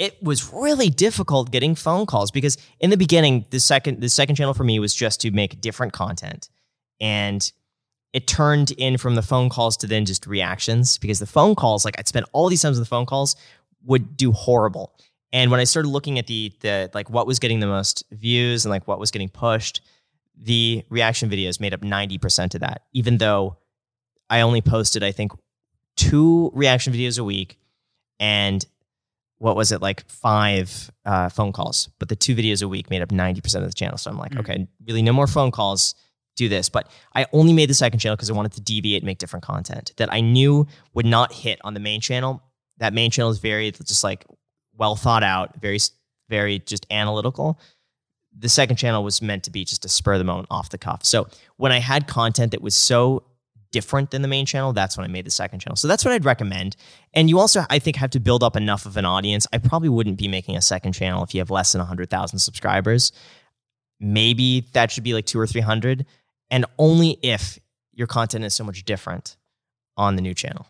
it was really difficult getting phone calls because in the beginning the second the second channel for me was just to make different content. And it turned in from the phone calls to then just reactions because the phone calls, like I'd spend all these times on the phone calls, would do horrible. And when I started looking at the the like what was getting the most views and like what was getting pushed, the reaction videos made up 90% of that, even though I only posted, I think, two reaction videos a week and what was it, like five uh, phone calls. But the two videos a week made up 90% of the channel. So I'm like, Mm. okay, really no more phone calls do this. But I only made the second channel because I wanted to deviate and make different content that I knew would not hit on the main channel. That main channel is very just like well thought out, very, very just analytical. The second channel was meant to be just a spur the moment off the cuff. So when I had content that was so different than the main channel, that's when I made the second channel. So that's what I'd recommend. And you also, I think, have to build up enough of an audience. I probably wouldn't be making a second channel if you have less than 100,000 subscribers. Maybe that should be like two or 300 and only if your content is so much different on the new channel.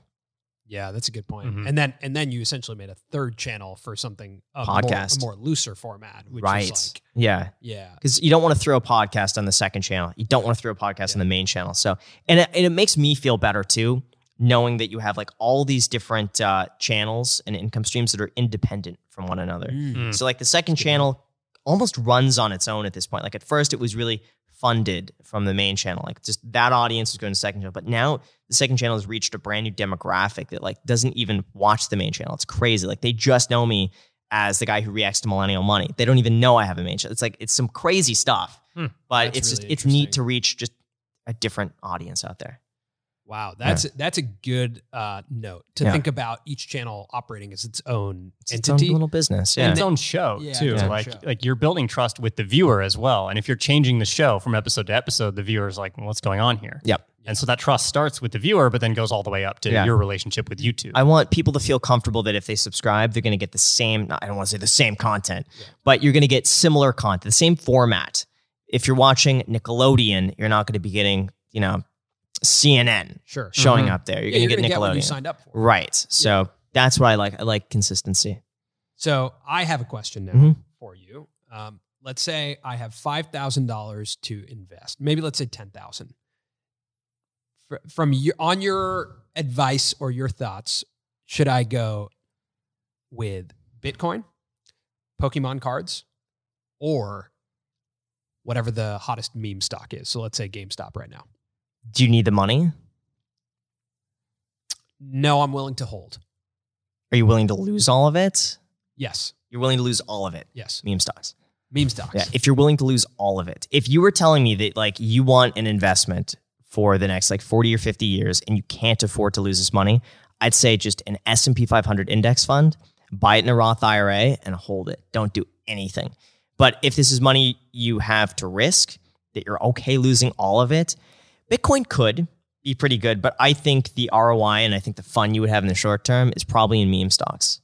Yeah, that's a good point. Mhm. And then and then you essentially made a third channel for something a Podcast. more, a more looser format, which right. is like yeah. yeah, Because you don't want to throw a podcast on the second channel. You don't want to throw a podcast on the main channel. So, and it, and it makes me feel better too, knowing that you have like all these different uh, channels and income streams that are independent from one another. Mm. Mm. So, like the second That's channel, almost runs on its own at this point. Like at first, it was really funded from the main channel. Like just that audience was going to second channel. But now the second channel has reached a brand new demographic that like doesn't even watch the main channel. It's crazy. Like they just know me as the guy who reacts to millennial money. They don't even know I have a main channel. It's like it's some crazy stuff. Hmm, but it's really just it's neat to reach just a different audience out there. Wow, that's yeah. that's a good uh, note to yeah. think about each channel operating as its own it's entity, its own little business, yeah, and its own show yeah, too. Like show. like you're building trust with the viewer as well. And if you're changing the show from episode to episode, the viewer is like, well, "What's going on here?" Yep. And so that trust starts with the viewer, but then goes all the way up to your relationship with YouTube. I want people to feel comfortable that if they subscribe, they're going to get the same. I don't want to say the same content, but you're going to get similar content, the same format. If you're watching Nickelodeon, you're not going to be getting you know CNN sure. showing mm-hmm. up there. You're yeah, going to get Nickelodeon. Get you signed up for. Right. So yeah. that's what I like. I like consistency. So I have a question now mm-hmm. for you. Um, let's say I have five thousand dollars to invest. Maybe let's say ten thousand. From your on your advice or your thoughts, should I go with Bitcoin, Pokemon cards, or whatever the hottest meme stock is? So let's say GameStop right now. Do you need the money? No, I'm willing to hold. Are you willing to lose all of it? Yes. You're willing to lose all of it. Yes. Meme stocks. Meme stocks. Yeah. If you're willing to lose all of it. If you were telling me that like you want an investment for the next like 40 or 50 years and you can't afford to lose this money, I'd say just an S&P 500 index fund, buy it in a Roth IRA and hold it. Don't do anything. But if this is money you have to risk, that you're okay losing all of it, Bitcoin could be pretty good, but I think the ROI and I think the fun you would have in the short term is probably in meme stocks.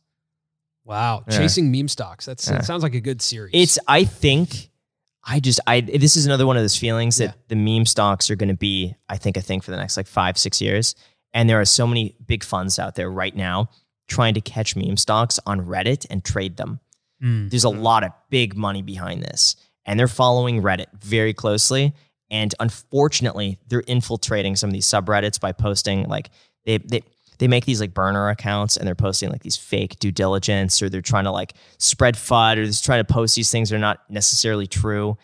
Wow, yeah. chasing meme stocks. That's yeah. that sounds like a good series. It's I think I just I this is another one of those feelings that yeah. the meme stocks are going to be I think a thing for the next like 5 6 years and there are so many big funds out there right now trying to catch meme stocks on Reddit and trade them. Mm. There's a lot of big money behind this and they're following Reddit very closely and unfortunately, they're infiltrating some of these subreddits by posting like they they they make these like burner accounts and they're posting like these fake due diligence or they're trying to like spread FUD or they're just trying to post these things that are not necessarily true.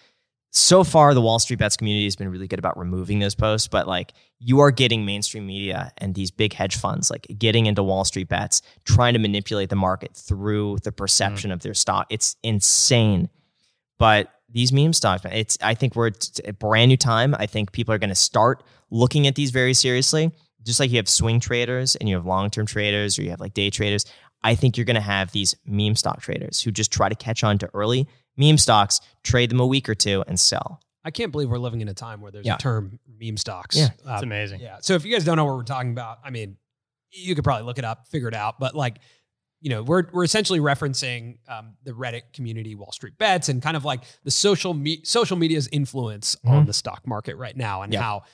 So far, the Wall Street Bets community has been really good about removing those posts, but like you are getting mainstream media and these big hedge funds like getting into Wall Street Bets, trying to manipulate the market through the perception mm. of their stock. It's insane. But these meme stocks, it's I think we're at a brand new time. I think people are going to start looking at these very seriously. Just like you have swing traders and you have long term traders or you have like day traders. I think you're going to have these meme stock traders who just try to catch on to early meme stocks, trade them a week or two, and sell. I can't believe we're living in a time where there's yeah. a term meme stocks. Yeah, uh, it's amazing. Yeah. So if you guys don't know what we're talking about, I mean, you could probably look it up, figure it out. But like you know, we're we're essentially referencing um, the Reddit community, Wall Street Bets, and kind of like the social me- social media's influence mm-hmm. on the stock market right now, and how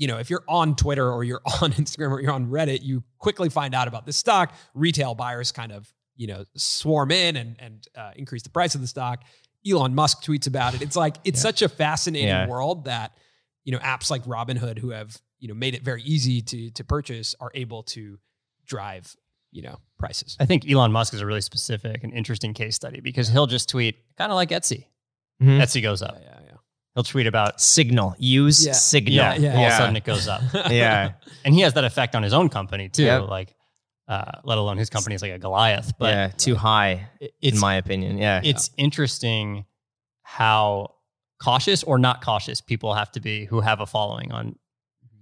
you know if you're on Twitter or you're on Instagram or you're on Reddit, you quickly find out about the stock. Retail buyers kind of you know swarm in and and uh, increase the price of the stock. Elon Musk tweets about it. It's like it's yeah. such a fascinating yeah. world that you know apps like Robinhood, who have you know made it very easy to to purchase, are able to drive you know prices. I think Elon Musk is a really specific and interesting case study because he'll just tweet kind of like Etsy. Mm-hmm. Etsy goes up. Yeah, yeah, yeah, He'll tweet about Signal. Use yeah. Signal. Yeah, yeah, All of a sudden it goes up. yeah. And he has that effect on his own company too. Yep. Like, uh, let alone his company is like a Goliath. But yeah, too high, in my opinion. Yeah. It's interesting how cautious or not cautious people have to be who have a following on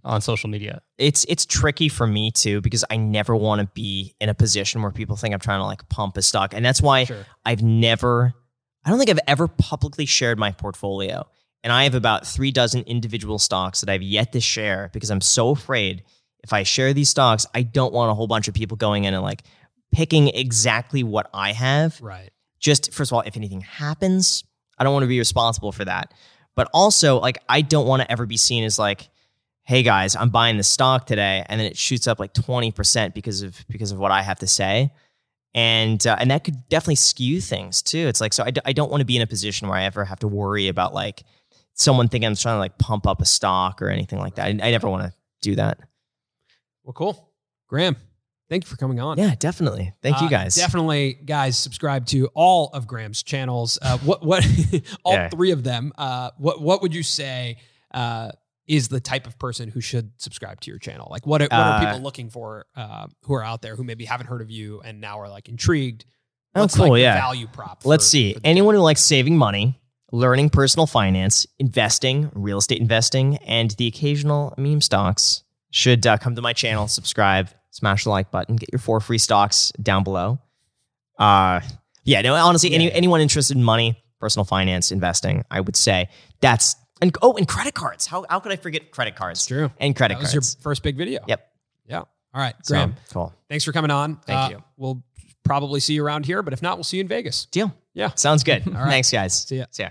on social media. It's it's tricky for me too because I never want to be in a position where people think I'm trying to like pump a stock. And that's why sure. I've never I don't think I've ever publicly shared my portfolio. And I have about 3 dozen individual stocks that I've yet to share because I'm so afraid if I share these stocks, I don't want a whole bunch of people going in and like picking exactly what I have. Right. Just first of all, if anything happens, I don't want to be responsible for that. But also, like I don't want to ever be seen as like hey guys, I'm buying the stock today, and then it shoots up like 20% because of because of what I have to say. And uh, and that could definitely skew things too. It's like so I d- I don't want to be in a position where I ever have to worry about like someone thinking I'm trying to like pump up a stock or anything like that. I, I never want to do that. Well, cool, Graham. Thank you for coming on. Yeah, definitely. Thank you Uh, guys. definitely, guys, subscribe to all of Graham's channels. Uh, what what all Yeah. three of them. Uh, what what would you say uh, is the type of person who should subscribe to your channel? Like, what are, what are Uh, people looking for uh, who are out there who maybe haven't heard of you and now are like intrigued? Oh, cool, like yeah. value prop. Let's for- see. for Anyone who likes saving money, learning personal finance, investing, real estate investing, and the occasional meme stocks should uh, come to my channel, subscribe, smash the like button, get your four free stocks down below. Uh, yeah, no, honestly, any, Yeah. anyone interested in money, personal finance, investing, I would say that's and oh, and credit cards. How how could I forget credit cards? It's true. And credit That was cards. your first big video. Yep. Yeah. All right, So, Graham. cool. Thanks for coming on. Thank Uh, you. We'll probably see you around here, but if not, we'll see you in Vegas. Deal. Yeah. Sounds good. All right. Thanks, guys. See ya. See ya.